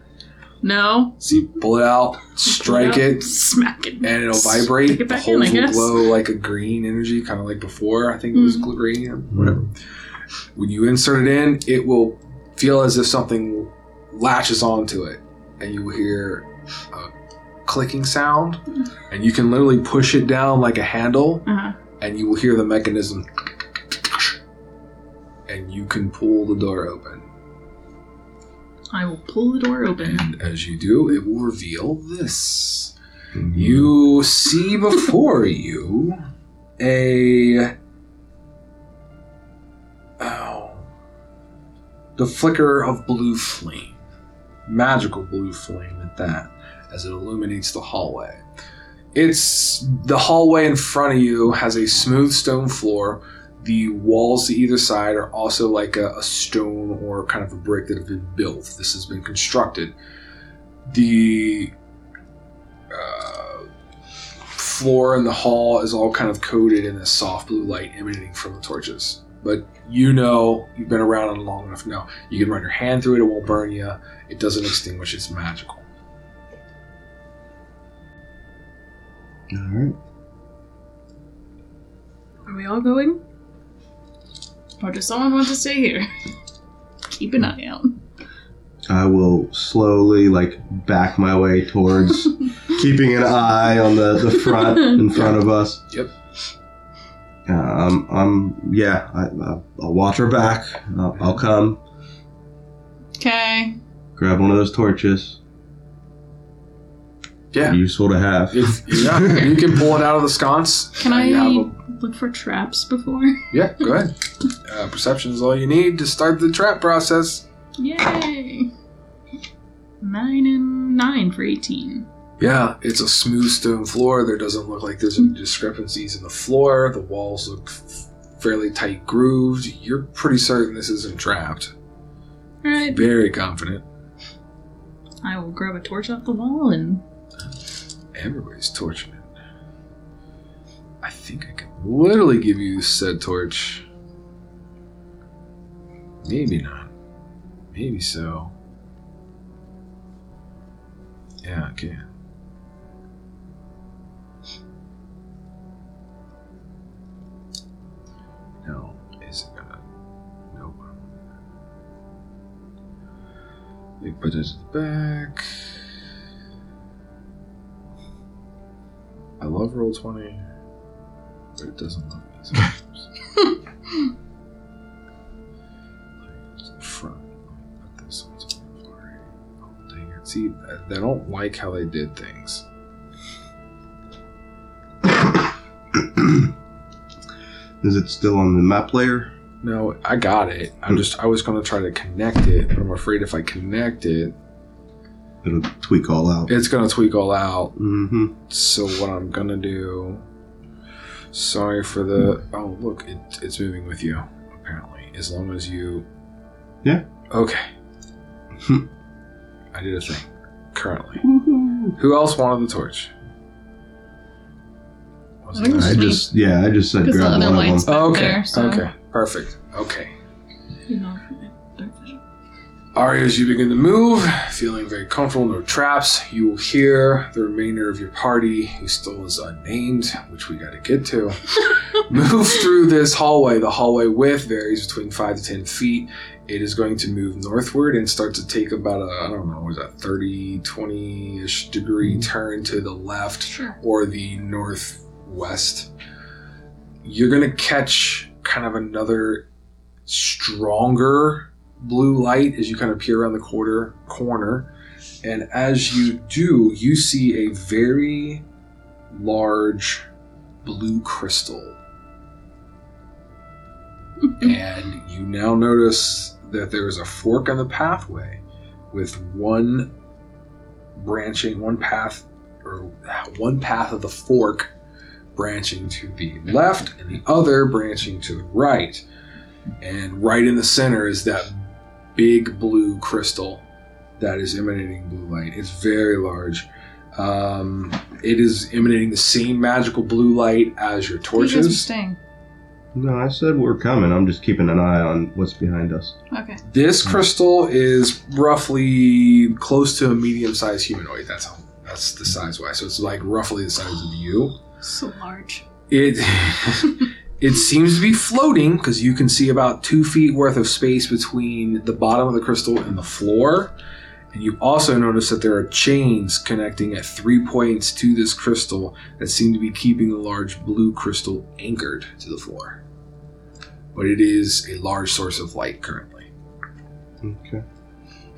No. so you pull it out, strike Pull it, Smack it. and it'll Stick vibrate. it The back in, holes I will guess. glow like a green energy, kind of like before. I think it was Mhm. green whatever. When you insert it in, it will feel as if something latches onto it, and you will hear a clicking sound, and you can literally push it down like a handle, Uh-huh. and you will hear the mechanism, and you can pull the door open. I will pull the door open. And as you do, it will reveal this. Mm-hmm. You see before you a. Oh. The flicker of blue flame. Magical blue flame at that, as it illuminates the hallway. It's. The hallway in front of you has a smooth stone floor. The walls to either side are also like a, a stone or kind of a brick that have been built. This has been constructed. The uh, floor in the hall is all kind of coated in this soft blue light emanating from the torches. But you know, you've been around it long enough now. You can run your hand through it, it won't burn you. It doesn't extinguish, it's magical. All right. Are we all going? Or does someone want to stay here? Keep an eye out. I will slowly like back my way towards keeping an eye on the, the front in front of us. Yep. Uh, um, um, yeah, I, I'll, I'll watch her back. I'll, I'll come, Okay. grab one of those torches. Yeah. Useful to have. If, yeah, you can pull it out of the sconce. Can Uh, I you have a- look for traps before? yeah, go ahead. Uh, perception is all you need to start the trap process. Yay! Nine and nine for 18. Yeah, it's a smooth stone floor. There doesn't look like there's any discrepancies in the floor. The walls look f- fairly tight grooved. You're pretty certain this isn't trapped. Alright, Very confident. I will grab a torch off the wall and. Everybody's torching it. I think I can literally give you said torch. Maybe not. Maybe so. Yeah, I can. No, is it gonna? Nope. We put it at the back. I love Roll20, but it doesn't love me. sometimes. See, they don't like how they did things. Is it still on the map layer? No, I got it. I'm just I was gonna try to connect it, but I'm afraid if I connect it, It'll tweak all out. it's gonna tweak all out. Mm-hmm. So what I'm gonna do? Sorry for the. Oh look, it, it's moving with you. Apparently, as long as you. Yeah. Okay. I did a thing. Currently, mm-hmm. who else wanted the torch? I think it it's I just me. just yeah, I just said Because the grab other one of lights- them. Oh, okay. there, so- Okay. Perfect. Okay. You know, dark vision. Ari, as you begin to move, feeling very comfortable, no traps, you will hear the remainder of your party, who still is unnamed, which we got to get to, move through this hallway. The hallway width varies between five to ten feet. It is going to move northward and start to take about a, I don't know, was that, 30, 20 ish degree mm-hmm. turn to the left Sure. or the northwest. You're going to catch kind of another stronger blue light as you kind of peer around the quarter corner. And as you do, you see a very large blue crystal. And you now notice that there is a fork on the pathway with one branching, one path, or one path of the fork branching to the left and the other branching to the right. And right in the center is that big blue crystal that is emanating blue light. It's very large. Um, it is emanating the same magical blue light as your You guys are torches. staying. No, I said we're coming. I'm just keeping an eye on what's behind us. Okay. This crystal is roughly close to a medium-sized humanoid. That's that's the size wise. So it's like roughly the size of you. So large. It it seems to be floating because you can see about two feet worth of space between the bottom of the crystal and the floor. And you also notice that there are chains connecting at three points to this crystal that seem to be keeping the large blue crystal anchored to the floor. But it is a large source of light currently, Okay.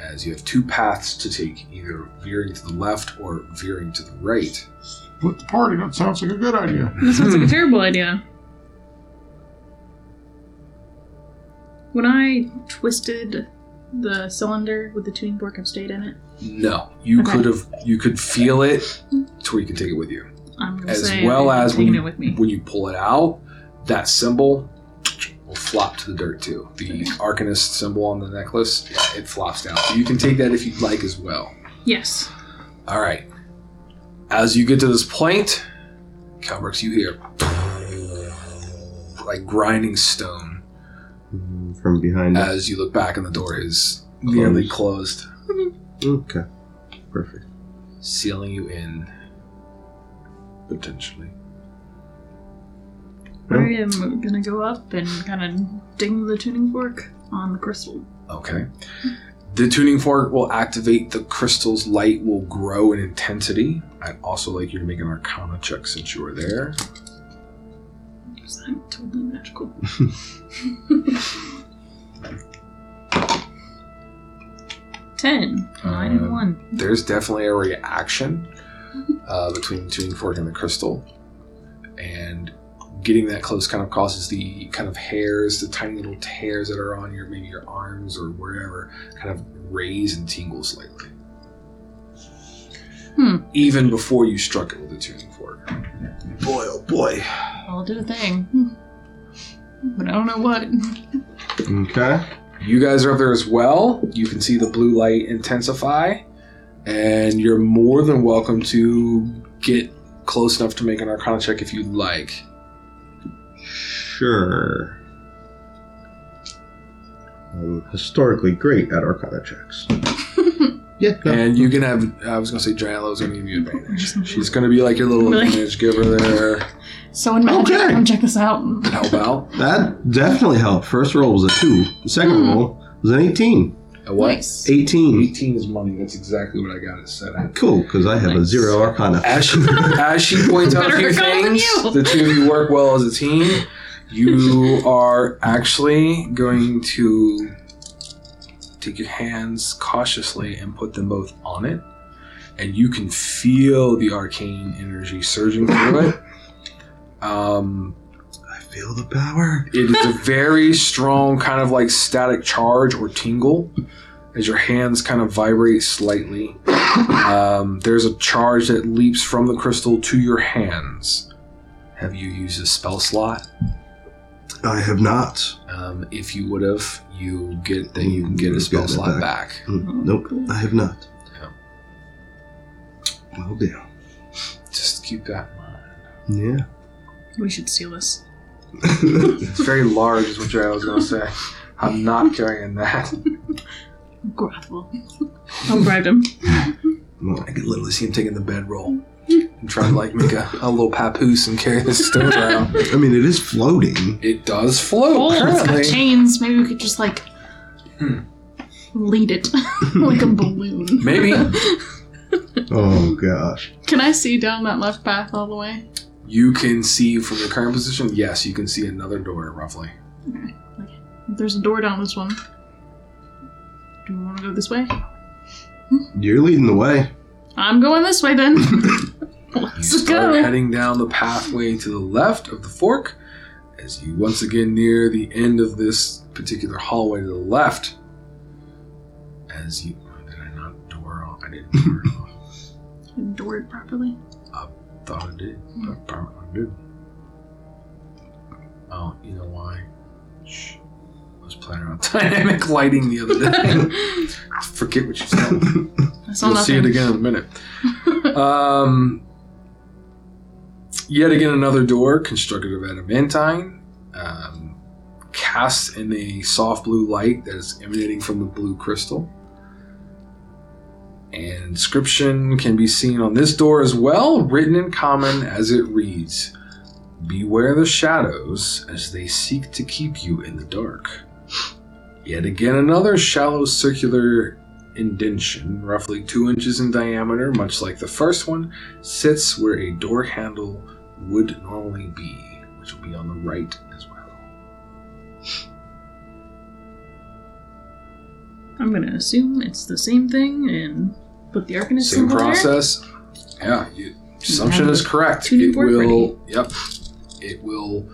as you have two paths to take, either veering to the left or veering to the right. Split the party. That sounds like a good idea. That sounds like a terrible idea. When I twisted the cylinder with the tuning fork, I've stayed in it. No, you Okay. could have, you could feel it to where you can take it with you. I'm gonna as say well I'm as when taking you, it with me. when you pull it out, that symbol will flop to the dirt too. The Arcanist symbol on the necklace, yeah, it flops down. So you can take that if you'd like as well. Yes. All right. As you get to this point, Kelbrix, you hear like grinding stone From behind as you look back and the door is nearly closed, Okay. Perfect. sealing you in potentially. I am gonna go up and kind of ding the tuning fork on the crystal. Okay. The tuning fork will activate the crystal's light will grow in intensity. I'd also like you to make an arcana check since you are there. Because I'm totally magical. Ten. Nine and Um, one. There's definitely a reaction uh, between the tuning fork and the crystal. And getting that close kind of causes the kind of hairs, the tiny little hairs that are on your maybe your arms or wherever, kind of raise and tingle slightly. Hmm. Even before you struck it with the tuning fork. Boy, oh boy. I'll do a thing. But I don't know what. Okay. You guys are up there as well. You can see the blue light intensify, and you're more than welcome to get close enough to make an arcana check if you'd like. Sure. I'm historically great at Arcana checks. yeah, no. And you can have, I was going to say Drano's going to give you advantage. She's going to be like your little Really? advantage giver there. So in magic, Okay. come check this out. Help out. That definitely helped. First roll was a 2. The second Hmm. roll was an 18. A what? Nice. 18. 18 is money. That's exactly what I got it set at. Cool, because I have a Nice. 0 Arcana. As she, as she points out a few arcana than things, you. the two of you work well as a team. You are actually going to take your hands cautiously and put them both on it. And you can feel the arcane energy surging through it. Um, I feel the power. it is a very strong kind of like static charge or tingle as your hands kind of vibrate slightly. Um, there's a charge that leaps from the crystal to your hands. Have you used a spell slot? I have not. Um, if you would have, you get then you can get a Mm, spell get that slot back. back. Mm, Nope, I have not. Yeah. Well, damn. Just keep that in mind. Yeah. We should steal this. It's very large, is what I was going to say. I'm not carrying that. Gravel. I'll bribe him. Well, I could literally see him taking the bedroll. And try to like make a, a little papoose and carry this stone around. I mean, it is floating. It does float Oh, it's got currently. chains. Maybe we could just like Hmm. lead it like a balloon. Maybe Oh gosh. Can I see down that left path all the way? you can see from your current position. Yes, you can see another door roughly. Okay. There's a door down this one. Do we want to go this way? You're leading the way. I'm going this way then. Let's you start go. heading down the pathway to the left of the fork as you once again near the end of this particular hallway to the left. As you oh, did I not door off? I didn't door it off. Door it properly. I thought I did, hmm. apparently I did. Oh, you know why? Shh. I was playing around dynamic lighting the other day. I Forget what you said. You'll nothing. see it again in a minute. um, yet again, another door constructed of adamantine, um, cast in a soft blue light that is emanating from the blue crystal. And inscription can be seen on this door as well, written in common as it reads Beware the shadows as they seek to keep you in the dark. Yet again, another shallow circular indention, roughly two inches in diameter, much like the first one, sits where a door handle would normally be, which will be on the right as well. I'm gonna assume it's the same thing and put the Arcanist Same symbol there. process. Yeah, you, assumption is correct. It will. Yep. It will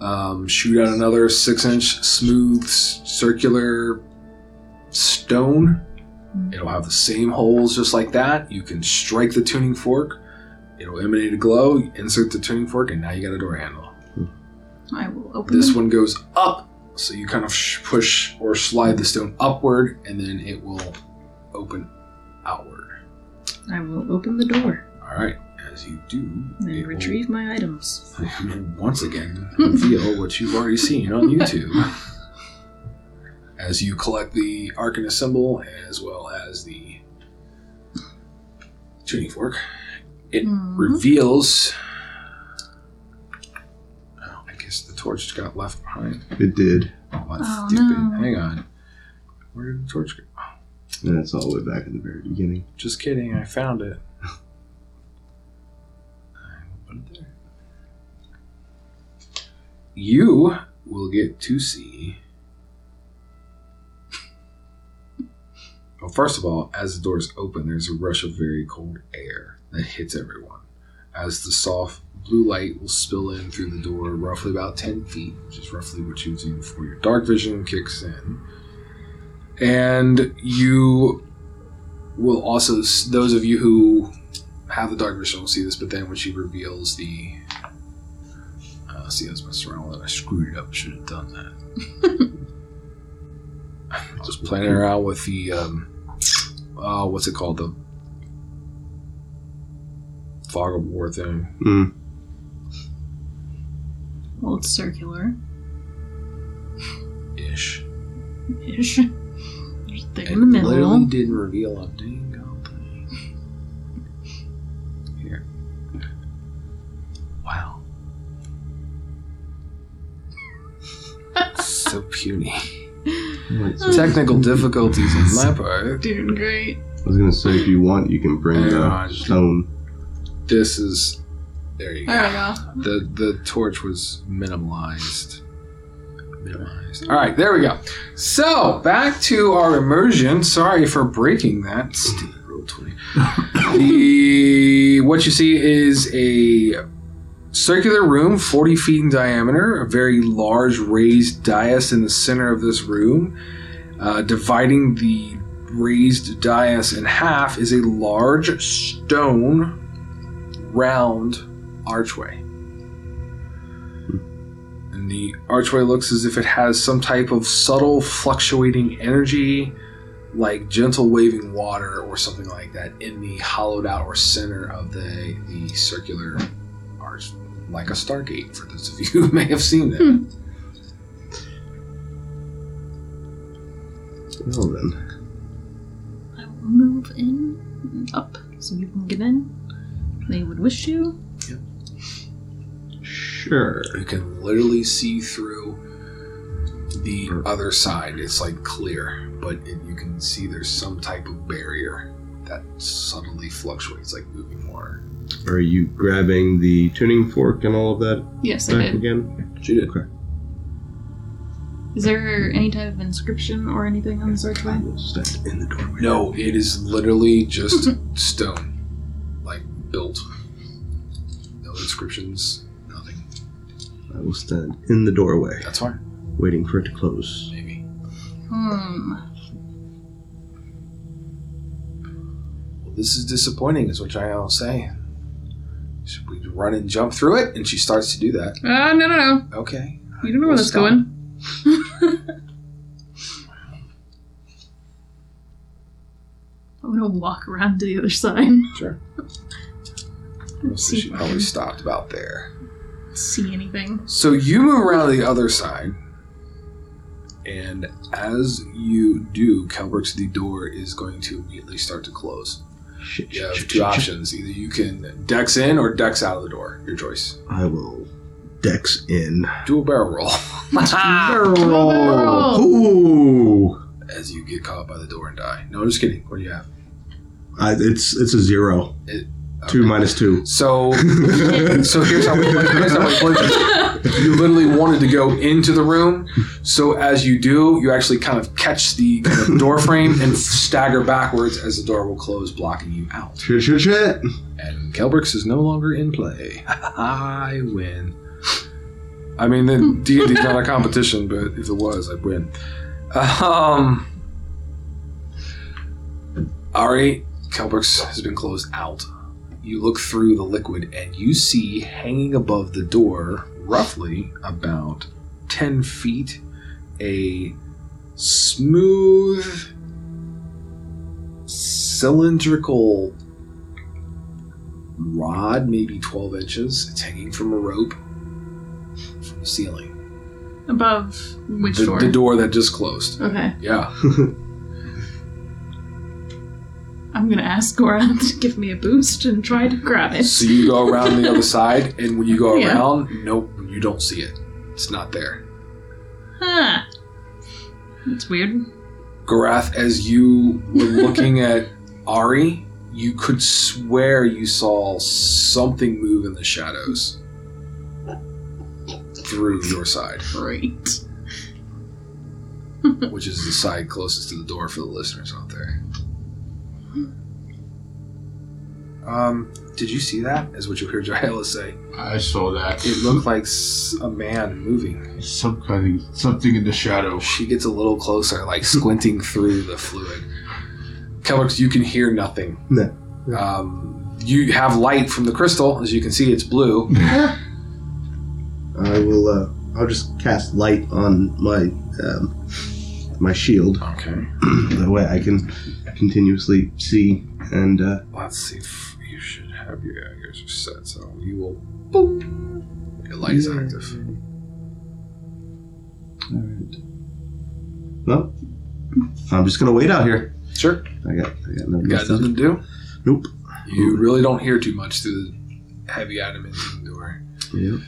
um, shoot out another six-inch smooth circular stone. Mm. It'll have the same holes just like that. You can strike the tuning fork. It'll emanate a glow. Insert the tuning fork, and now you got a door handle. I will open This them. one goes up, so you kind of sh- push or slide the stone upward, and then it will open outward. I will open the door All right. As you do, and it will retrieve my items. once again reveal what you've already seen on YouTube. As you collect the Arcanist symbol as well as the tuning fork, it Mhm. reveals. Oh, I guess the torch got left behind. It did. Oh, that's Oh, stupid. no. Hang on. Where did the torch go? And that's all the way back at the very beginning. Just kidding, I found it. I will put it there. You will get to see. Well, first of all, as the doors open, there's a rush of very cold air that hits everyone. As the soft blue light will spill in through the door, roughly about 10 feet, which is roughly what you do before your dark vision kicks in. And you will also those of you who have the dark vision will see this but then when she reveals the uh, see I was messing around with it I screwed it up should have done that I was playing around with the um oh what's it called the fog of war thing? Mm. Well, it's circular. Ish. Ish. There's a thing it in the middle. literally didn't reveal a dang thing. Here. Wow. So puny Wait, so hmm. technical difficulties on my part. Doing great. I was gonna say, if you want, you can bring Hang the on. stone. This is there you go. There we go. The the torch was minimalized. Minimized. All right, there we go. So back to our immersion. Sorry for breaking that. Stupid Roll20. the what you see is a circular room, forty feet in diameter. A very large raised dais in the center of this room. Uh, dividing the raised dais in half is a large stone round archway. And the archway looks as if it has some type of subtle fluctuating energy, like gentle waving water or something like that, in the hollowed out or center of the, the circular arch, like a Stargate, for those of you who may have seen that. Hmm. Well then, I will move in and up so you can get in. they would wish to. Sure. You can literally see through the other side. It's like clear, but it, you can see there's some type of barrier that subtly fluctuates, like moving water. Are you grabbing the tuning fork and all of that Yes, I back did. again? She did. Okay. Is there any type of inscription or anything on this I archway? will stand in the doorway. No, it is literally just stone, like built. No inscriptions, nothing. I will stand in the doorway, That's fine. waiting for it to close. Maybe. Hmm. Well, this is disappointing, is what Jaela say. Should we run and jump through it? And she starts to do that. Uh, no, no, no. Okay. You don't know where We'll that's going. I'm gonna walk around to the other side. Sure. So she probably stopped about there. See anything? So you move around to the other side, and as you do, Kelbrix the door is going to immediately start to close. Shit, You shit, have two shit, options: either you can dex in or dex out of the door. Your choice. I will dex in. Do a barrel roll Barrel roll. Ooh. as you get caught by the door and die. No, I'm just kidding. What do you have? I, it's it's a zero. It- Two okay. minus two. So, so here's how we here's how we played this. You literally wanted to go into the room, so as you do, you actually kind of catch the kind of door frame and stagger backwards as the door will close, blocking you out. Shit, shit, shit. And Kelbrix is no longer in play. I win. I mean, the D and D's not a competition, but if it was, I'd win. Um, Ari, Kelbrix has been closed out. You look through the liquid and you see hanging above the door, roughly about 10 feet, a smooth, cylindrical rod, maybe 12 inches. It's hanging from a rope from the ceiling. Above which the, door? the door that just closed. Okay. Yeah. I'm gonna ask Gorath to give me a boost and try to grab it. So you go around the other side, and when you go Yeah. around, nope, you don't see it. It's not there. Huh. That's weird. Gorath, as you were looking at Ari, you could swear you saw something move in the shadows through your side, Great. which is the side closest to the door for the listeners out there. Um, did you see that? Is what you heard Jaela say. I saw that. It looked like s- a man moving. some kind of something in the shadow. She gets a little closer, like squinting through the fluid. Kelbrix, you can hear nothing. No. Um, you have light from the crystal, as you can see, it's blue. I will. Uh, I'll just cast light on my um, my shield. Okay. that way, I can continuously see and. Uh, Let's see if you should have your yeah, yours are set, so you will. Boom. Your light is active. Alright. Well, I'm just gonna wait out here. Sure. I got, I got nothing. Got to nothing to do. Nope. You really don't hear too much through the heavy adamantine door. Yep.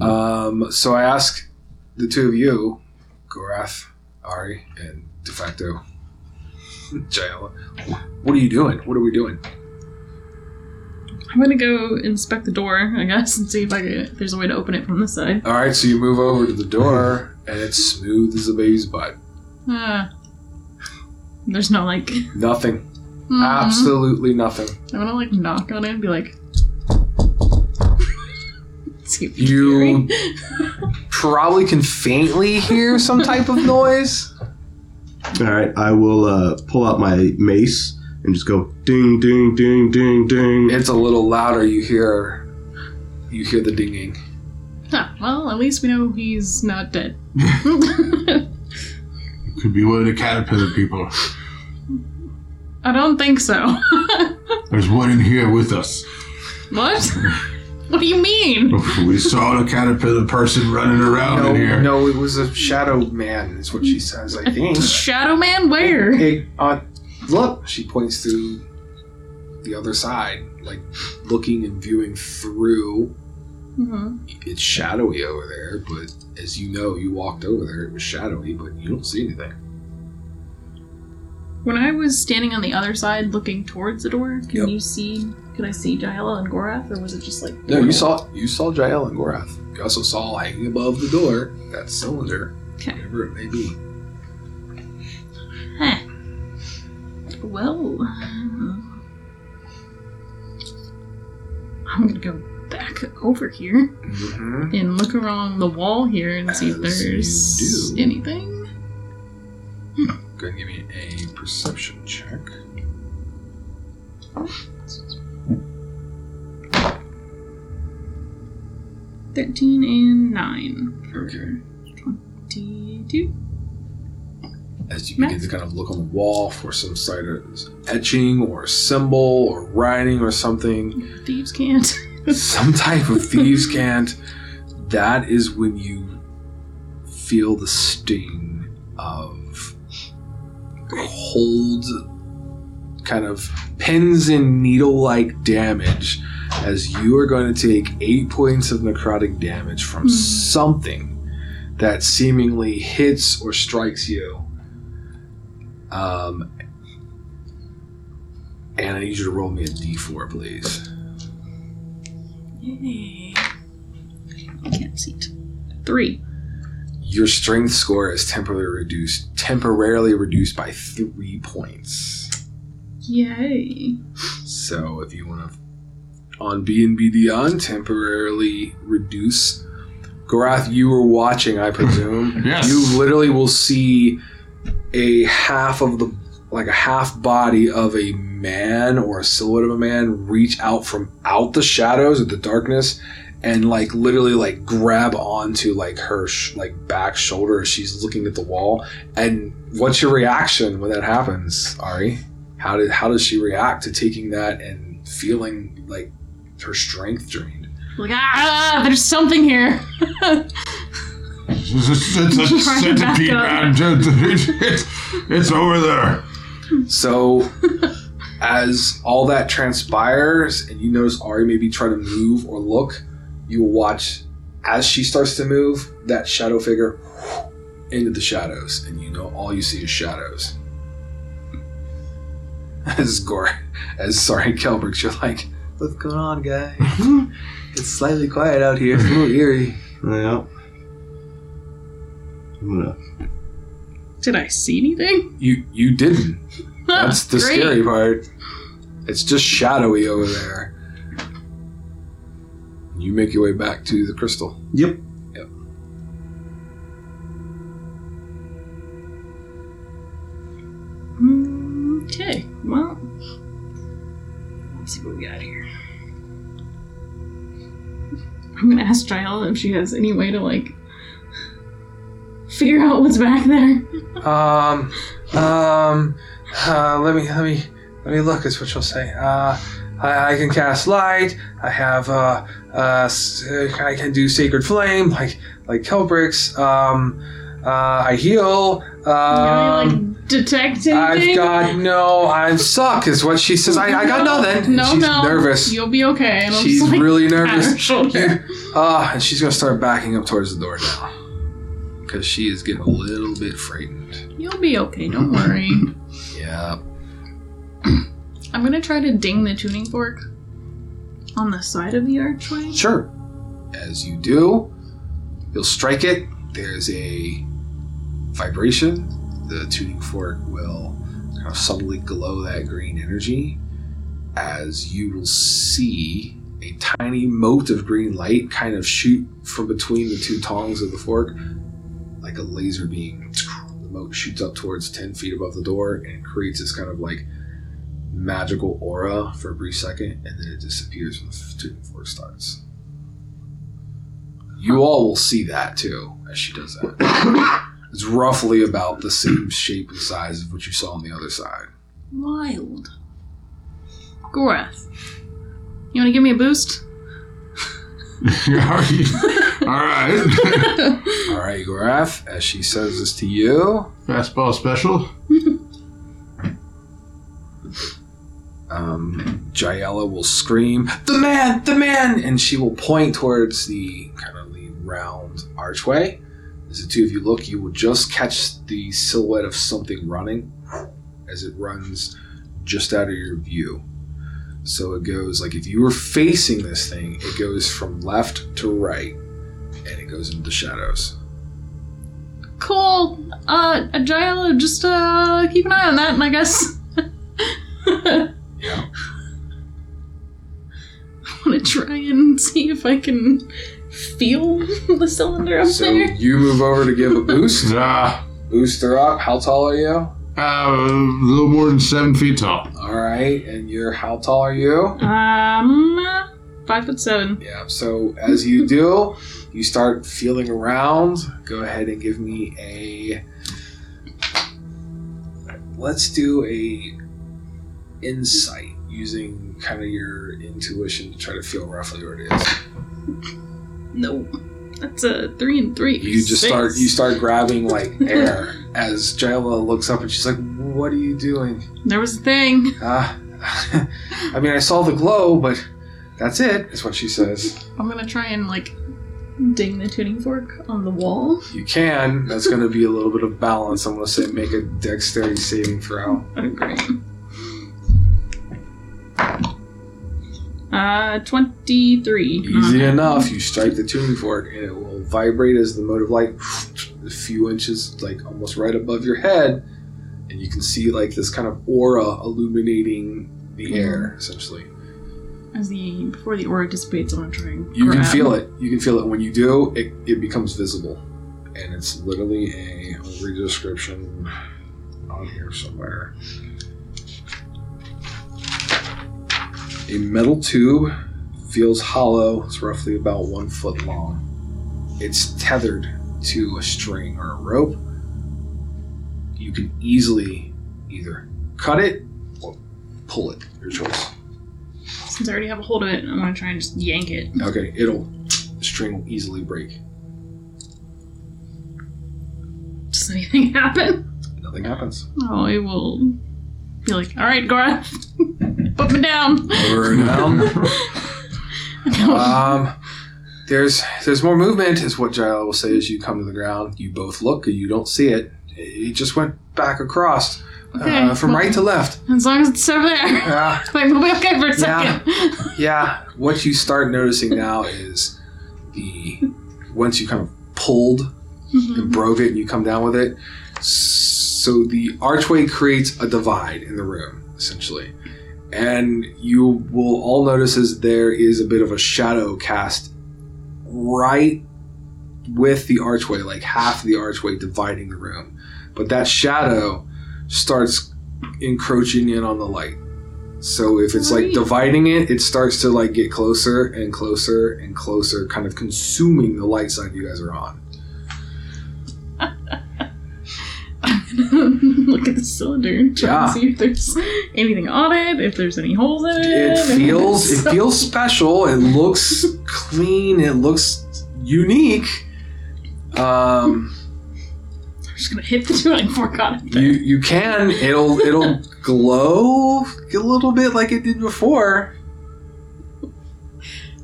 Um, so I ask the two of you, Gorath, Ari, and de facto Jaela, what are you doing? What are we doing? I'm gonna go inspect the door, I guess, and see if I can, if there's a way to open it from this side. All right, so you move over to the door, and it's smooth as a baby's butt. Ah. There's no like. Nothing. hmm. Absolutely nothing. I'm gonna like knock on it and be like. You- Probably can faintly hear some type of noise. All right. I will uh, pull out my mace and just go ding, ding, ding, ding, ding. It's a little louder. You hear, you hear the dinging. Huh, well, at least we know he's not dead. Could be one of the caterpillar people. I don't think so. There's one in here with us. what? What do you mean? We saw the caterpillar person running around No, in here. no, it was a shadow man. Is what she says. I think. Shadow Man? Where? Hey, uh, look. She points to the other side. like looking and viewing through. hmm It's shadowy over there, but as you know, you walked over there. It was shadowy, but you don't see anything. When I was standing on the other side looking towards the door, can Yep. you see? Could I see Jaela and Gorath, or was it just like? No, you saw you saw Jael and Gorath. You also saw hanging above the door that cylinder, Okay. whatever it may be. Huh. Well, I'm gonna go back over here Mm-hmm. and look along the wall here and see if As there's anything. Go ahead and give me a perception check. Thirteen and nine. Okay. Twenty-two. As you begin Nice. to kind of look on the wall for some sort of etching or symbol or writing or something, Thieves' cant. some type of thieves' cant, that is when you feel the sting of cold, kind of pins and needle like damage as you are going to take eight points of necrotic damage from Hmm. something that seemingly hits or strikes you. Um, and I need you to roll me a d4, please. Yay. I can't see it. Three. Your strength score is temporarily reduced, temporarily reduced by three points. Yay. So if you want to, on D and D Beyond, temporarily reduce. Gorath, you were watching, I presume. Yes. You literally will see a half of the, like a half body of a man or a silhouette of a man reach out from out the shadows of the darkness and like literally like grab onto like her sh- like back shoulder as she's looking at the wall. And what's your reaction when that happens, Ari? How did how does she react to taking that and feeling like her strength drained? Like, ah, there's something here. It's, it's, it's a Trying centipede, up. man. It's, it's over there. So, as all that transpires, and you notice Ari maybe try to move or look, you will watch as she starts to move that shadow figure into the shadows, and you know all you see is shadows. As Gore, as sorry, Kelbrix, you're like, what's going on, guy? it's slightly quiet out here. It's a little eerie. Yeah. I'm gonna. Did I see anything? You you didn't. That's the Great. scary part. It's just shadowy over there. You make your way back to the crystal. Yep. Yep. Okay, well, let's see what we got here. I'm gonna ask Jael if she has any way to like figure out what's back there. Um, um, uh, let me let me let me look. Is what she'll say. Uh, I, I can cast light. I have uh, uh, I can do sacred flame, like like Kelbrix. Um, uh, I heal. Um, like detect anything? I've got no. I suck, is what she says. I, I got no, nothing. No, She's no. nervous. You'll be okay. And She's like, really nervous. Ah, and she's gonna start backing up towards the door now because she is getting a little bit frightened. You'll be okay. Don't worry. Yeah. I'm gonna try to ding the tuning fork on the side of the archway. Sure. As you do, you'll strike it. There's a vibration. The tuning fork will kind of subtly glow that green energy as you will see a tiny mote of green light kind of shoot from between the two tongs of the fork like a laser beam. The mote shoots up towards 10 feet above the door and creates this kind of like magical aura for a brief second and then it disappears when the tuning fork starts. You all will see that too as she does that. It's roughly about the same shape and size of what you saw on the other side. Wild. Gorath. You wanna give me a boost? All right. All right, Gorath, as she says this to you, Fastball special. um, Jaela will scream, "The man! The man!" and she will point towards the kind of the round archway. As the two of you look, you will just catch the silhouette of something running as it runs just out of your view. So it goes like if you were facing this thing, it goes from left to right, and it goes into the shadows. Cool. Uh, Jaela, just uh, keep an eye on that, I guess. Yeah. I want to try and see if I can feel the cylinder up there. So there. you move over to give a boost. Ah, Boost her up. How tall are you? uh, a little more than seven feet tall. All right, and you're how tall are you? Um, five foot seven. Yeah. So as you do, you start feeling around. Go ahead and give me a. Let's do a insight using kind of your intuition to try to feel roughly where it is. No, that's a three and three. You just Six. start you start grabbing like air as Jaela looks up and she's like, "What are you doing?" There was a thing. Uh, I mean, I saw the glow, but that's it. Is what she says. I'm gonna try and like ding the tuning fork on the wall. You can. That's going to be a little bit of balance. I'm going to say make a dexterity saving throw. Oh, great. Uh, twenty-three. Easy Uh, enough. You strike the tuning fork, and it will vibrate as the motive light a few inches, like almost right above your head, and you can see like this kind of aura illuminating the air, essentially. As the before the aura dissipates, I'm gonna try and You can grab. feel it. You can feel it. When you do, it, it becomes visible. And it's literally a, I'll read the description on here somewhere. A metal tube feels hollow. It's roughly about one foot long. It's tethered to a string or a rope. You can easily either cut it or pull it. Your choice. Since I already have a hold of it, I'm gonna try and just yank it. Okay, it'll the string will easily break. Does anything happen? Nothing happens. Oh, it will be like, all right, Gora, put me down. Over and down. um, there's there's more movement, is what Jael will say as you come to the ground. You both look, you don't see it. It just went back across, Okay, uh, from well- right to left. As long as it's over there, Yeah, like we'll be okay for a second. yeah. What you start noticing now is the once you kind of pulled Mhm. and broke it, and you come down with it. So the archway creates a divide in the room, essentially. And you will all notice as there is a bit of a shadow cast right with the archway, like half the archway dividing the room. But that shadow starts encroaching in on the light. So if it's like dividing it, it starts to like get closer and closer and closer, kind of consuming the light side you guys are on. Look at the cylinder and try Yeah. to see if there's anything on it, if there's any holes in it. It feels it feels special. It looks clean. It looks unique. Um, just gonna hit the tuning fork on it. you you can it'll it'll glow a little bit like it did before.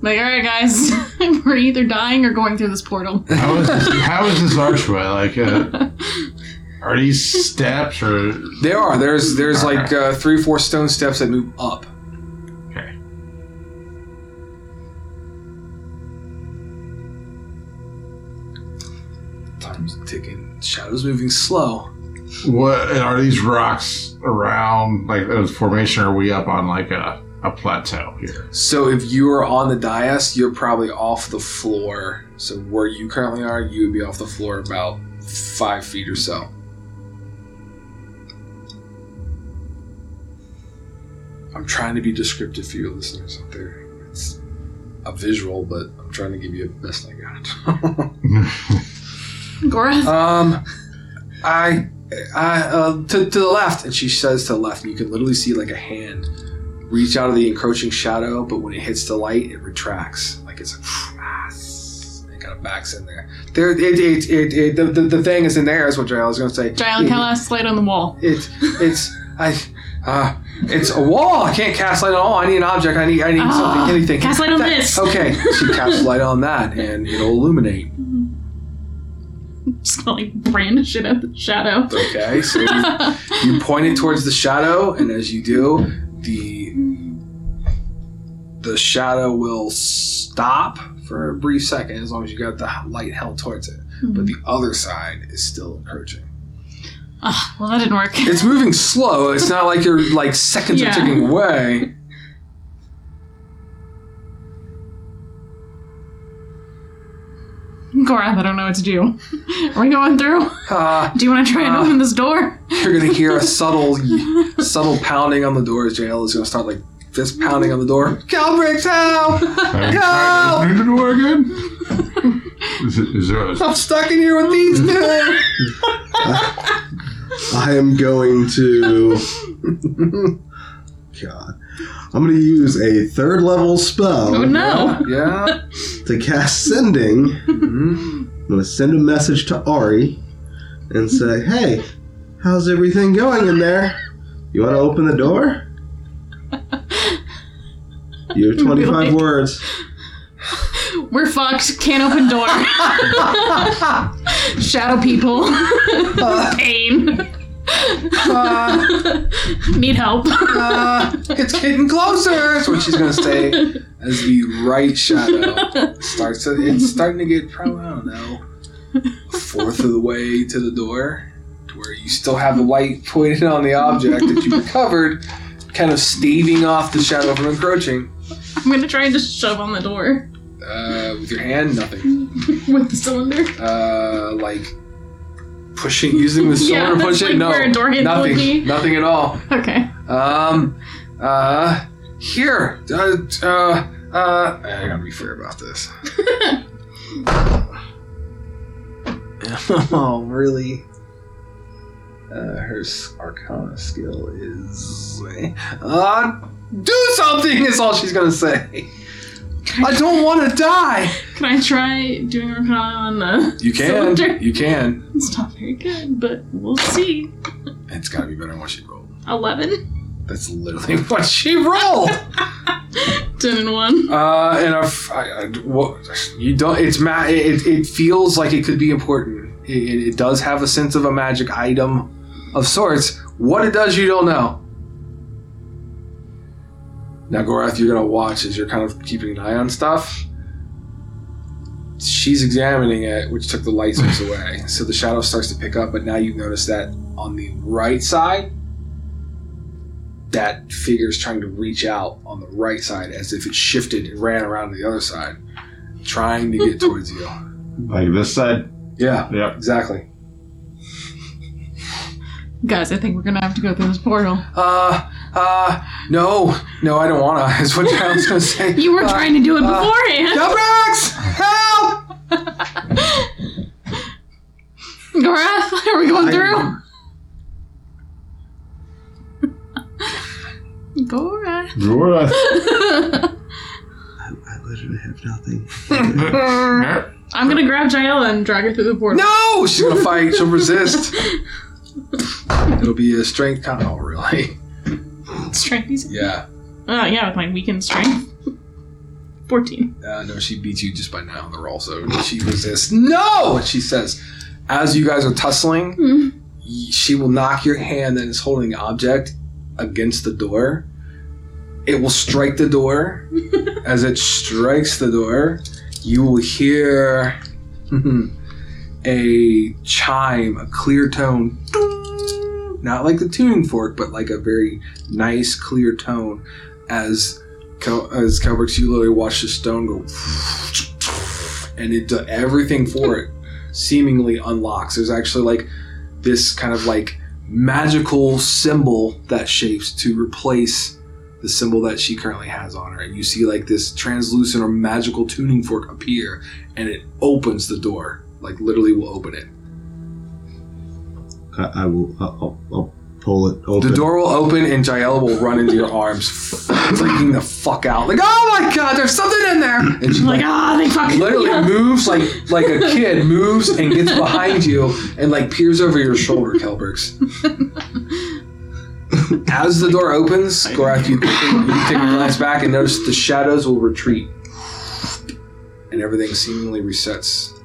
Like, all right, guys, we're either dying or going through this portal. How is this, how is this archway? Like, uh, are these steps or? There are there's there's like uh, three four stone steps that move up. Shadows moving slow. What are these rocks around? Like a formation? Or are we up on like a a plateau here? So if you are on the dais, you're probably off the floor. So where you currently are, you would be off the floor about five feet or so. I'm trying to be descriptive for your listeners out there. It's a visual, but I'm trying to give you the best I got. Gorath, um, I, I, uh, to, to the left, and she says to the left, and you can literally see like a hand reach out of the encroaching shadow, but when it hits the light, it retracts. Like it's like, ah, it kind of backs in there. There, it, it, it, it the, the, the thing is in there, is what I was going to say. Giant It- Calas light on the wall. It, it's, I, uh, It's a wall. I can't cast light on all. I need an object. I need. I need Ah, something. Anything. cast light on That- this. Okay. She casts light on that, and it'll illuminate. Just gonna like brandish it at the shadow. Okay. So you, you point it towards the shadow, and as you do, the the shadow will stop for a brief second, as long as you got the light held towards it. But the other side is still encroaching. Ah, well, that didn't work. It's moving slow. It's not like you're like seconds Yeah. are ticking away. Gorath, I don't know what to do. Are we going through? Uh, Do you want to try and Uh, open this door? you're gonna hear a subtle, subtle pounding on the door. As Jael is gonna start like fist pounding on the door. Kelbrix, help! Have you No! tried opening the door again? Is, it, is there a, I'm stuck in here with these two. I am going to. God. I'm going to use a third level spell Oh no! Yeah. to cast Sending. Mhm. I'm going to send a message to Ari and say, hey, how's everything going in there? You want to open the door? You have 25 Like- words. We're fucked. Can't open door. Shadow people. Pain. Uh, Need help. uh, it's getting closer. That's what she's gonna say as the right shadow starts. To, it's starting to get probably I don't know a fourth of the way to the door, to where you still have the light pointed on the object that you recovered, kind of staving off the shadow from encroaching. I'm gonna try and just shove on the door Uh, with your hand, nothing. with the cylinder. Uh, like pushing, using the Yeah, sword to push that's it. like No, where a door would nothing, be. nothing at all. Okay. Um, uh, here, uh, uh, uh, I gotta be fair about this. oh, really? Uh, her s- Arcana skill is, uh, do something. Is all she's gonna say. I don't want to die. Can I try doing a Arcana on the You can, cylinder? you can. It's not very good, but we'll see. It's gotta be better than what she rolled. 11? That's literally what she rolled. 10 and 1. Uh, and I, what, you don't, it's ma- it, it feels like it could be important. It, it does have a sense of a magic item of sorts. What it does, you don't know. Now, Gorath, you're gonna watch as you're kind of keeping an eye on stuff. She's examining it, which took the light source away. So the shadow starts to pick up, but now you notice that on the right side, that figure is trying to reach out on the right side as if it shifted and ran around to the other side, trying to get towards you. like this side? Yeah, Yep. exactly. Guys, I think we're gonna have to go through this portal. Uh, uh, no, no, I don't wanna, is what I was gonna say. You were Uh, trying to do it uh, beforehand! Delbrax! Help! Gorath, are we going I- through? Gorath. Dora. I, I literally have nothing. I'm gonna grab Jael and drag her through the portal. No! She's gonna fight, she'll resist. It'll be a strength con. Oh, really? Strength? Yeah. Oh, yeah, with my weakened strength. 14. Uh, no, she beats you just by now on the roll, so she resists. No! She says, as you guys are tussling, Mm. y- she will knock your hand that is holding the object against the door. It will strike the door. as it strikes the door, you will hear a chime, a clear tone. Ding! Not like the tuning fork, but like a very nice, clear tone as Cal- as Kelbrix, you literally watch the stone go, and it does everything for it. Seemingly unlocks. There's actually like this kind of like magical symbol that shapes to replace the symbol that she currently has on her, and you see like this translucent or magical tuning fork appear, and it opens the door. Like literally, will open it. I, I will. I'll, I'll pull it open. The door will open, and Jael will run into your arms, freaking the fuck out. Like, oh my god, there's something in there! And she's I'm like, ah, they fucking literally moves like like a kid moves and gets behind you and like peers over your shoulder, Kelbrix. As the door opens, Gorath, you, you take a glance back and notice the shadows will retreat. And everything seemingly resets.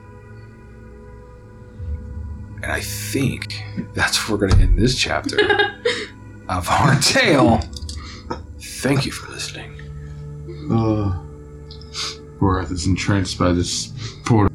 And I think that's where we're going to end this chapter of our tale. Thank you for listening. Uh, Gorath is entranced by this poor.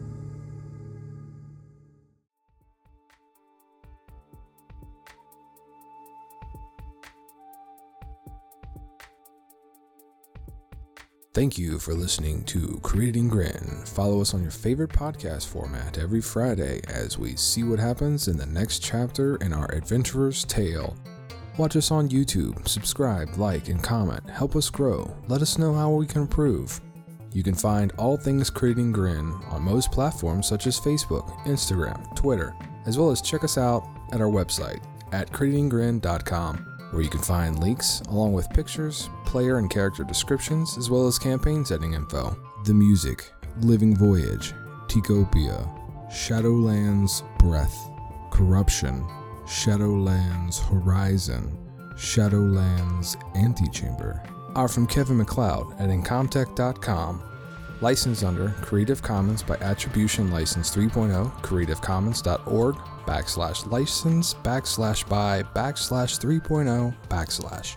Thank you for listening to Crit Grin. Follow us on your favorite podcast format every Friday as we see what happens in the next chapter in our adventurer's tale. Watch us on YouTube, subscribe, like, and comment. Help us grow. Let us know how we can improve. You can find all things Crit Grin on most platforms such as Facebook, Instagram, Twitter, as well as check us out at our website at critgrin.com where you can find links along with pictures, player and character descriptions, as well as campaign setting info. The music, Living Voyage, Ticopia, Shadowlands Breath, Corruption, Shadowlands Horizon, Shadowlands Antechamber are from Kevin MacLeod at Incompetech.com. Licensed under Creative Commons by Attribution License 3.0, creativecommons.org, backslash license, backslash by, backslash 3.0, backslash.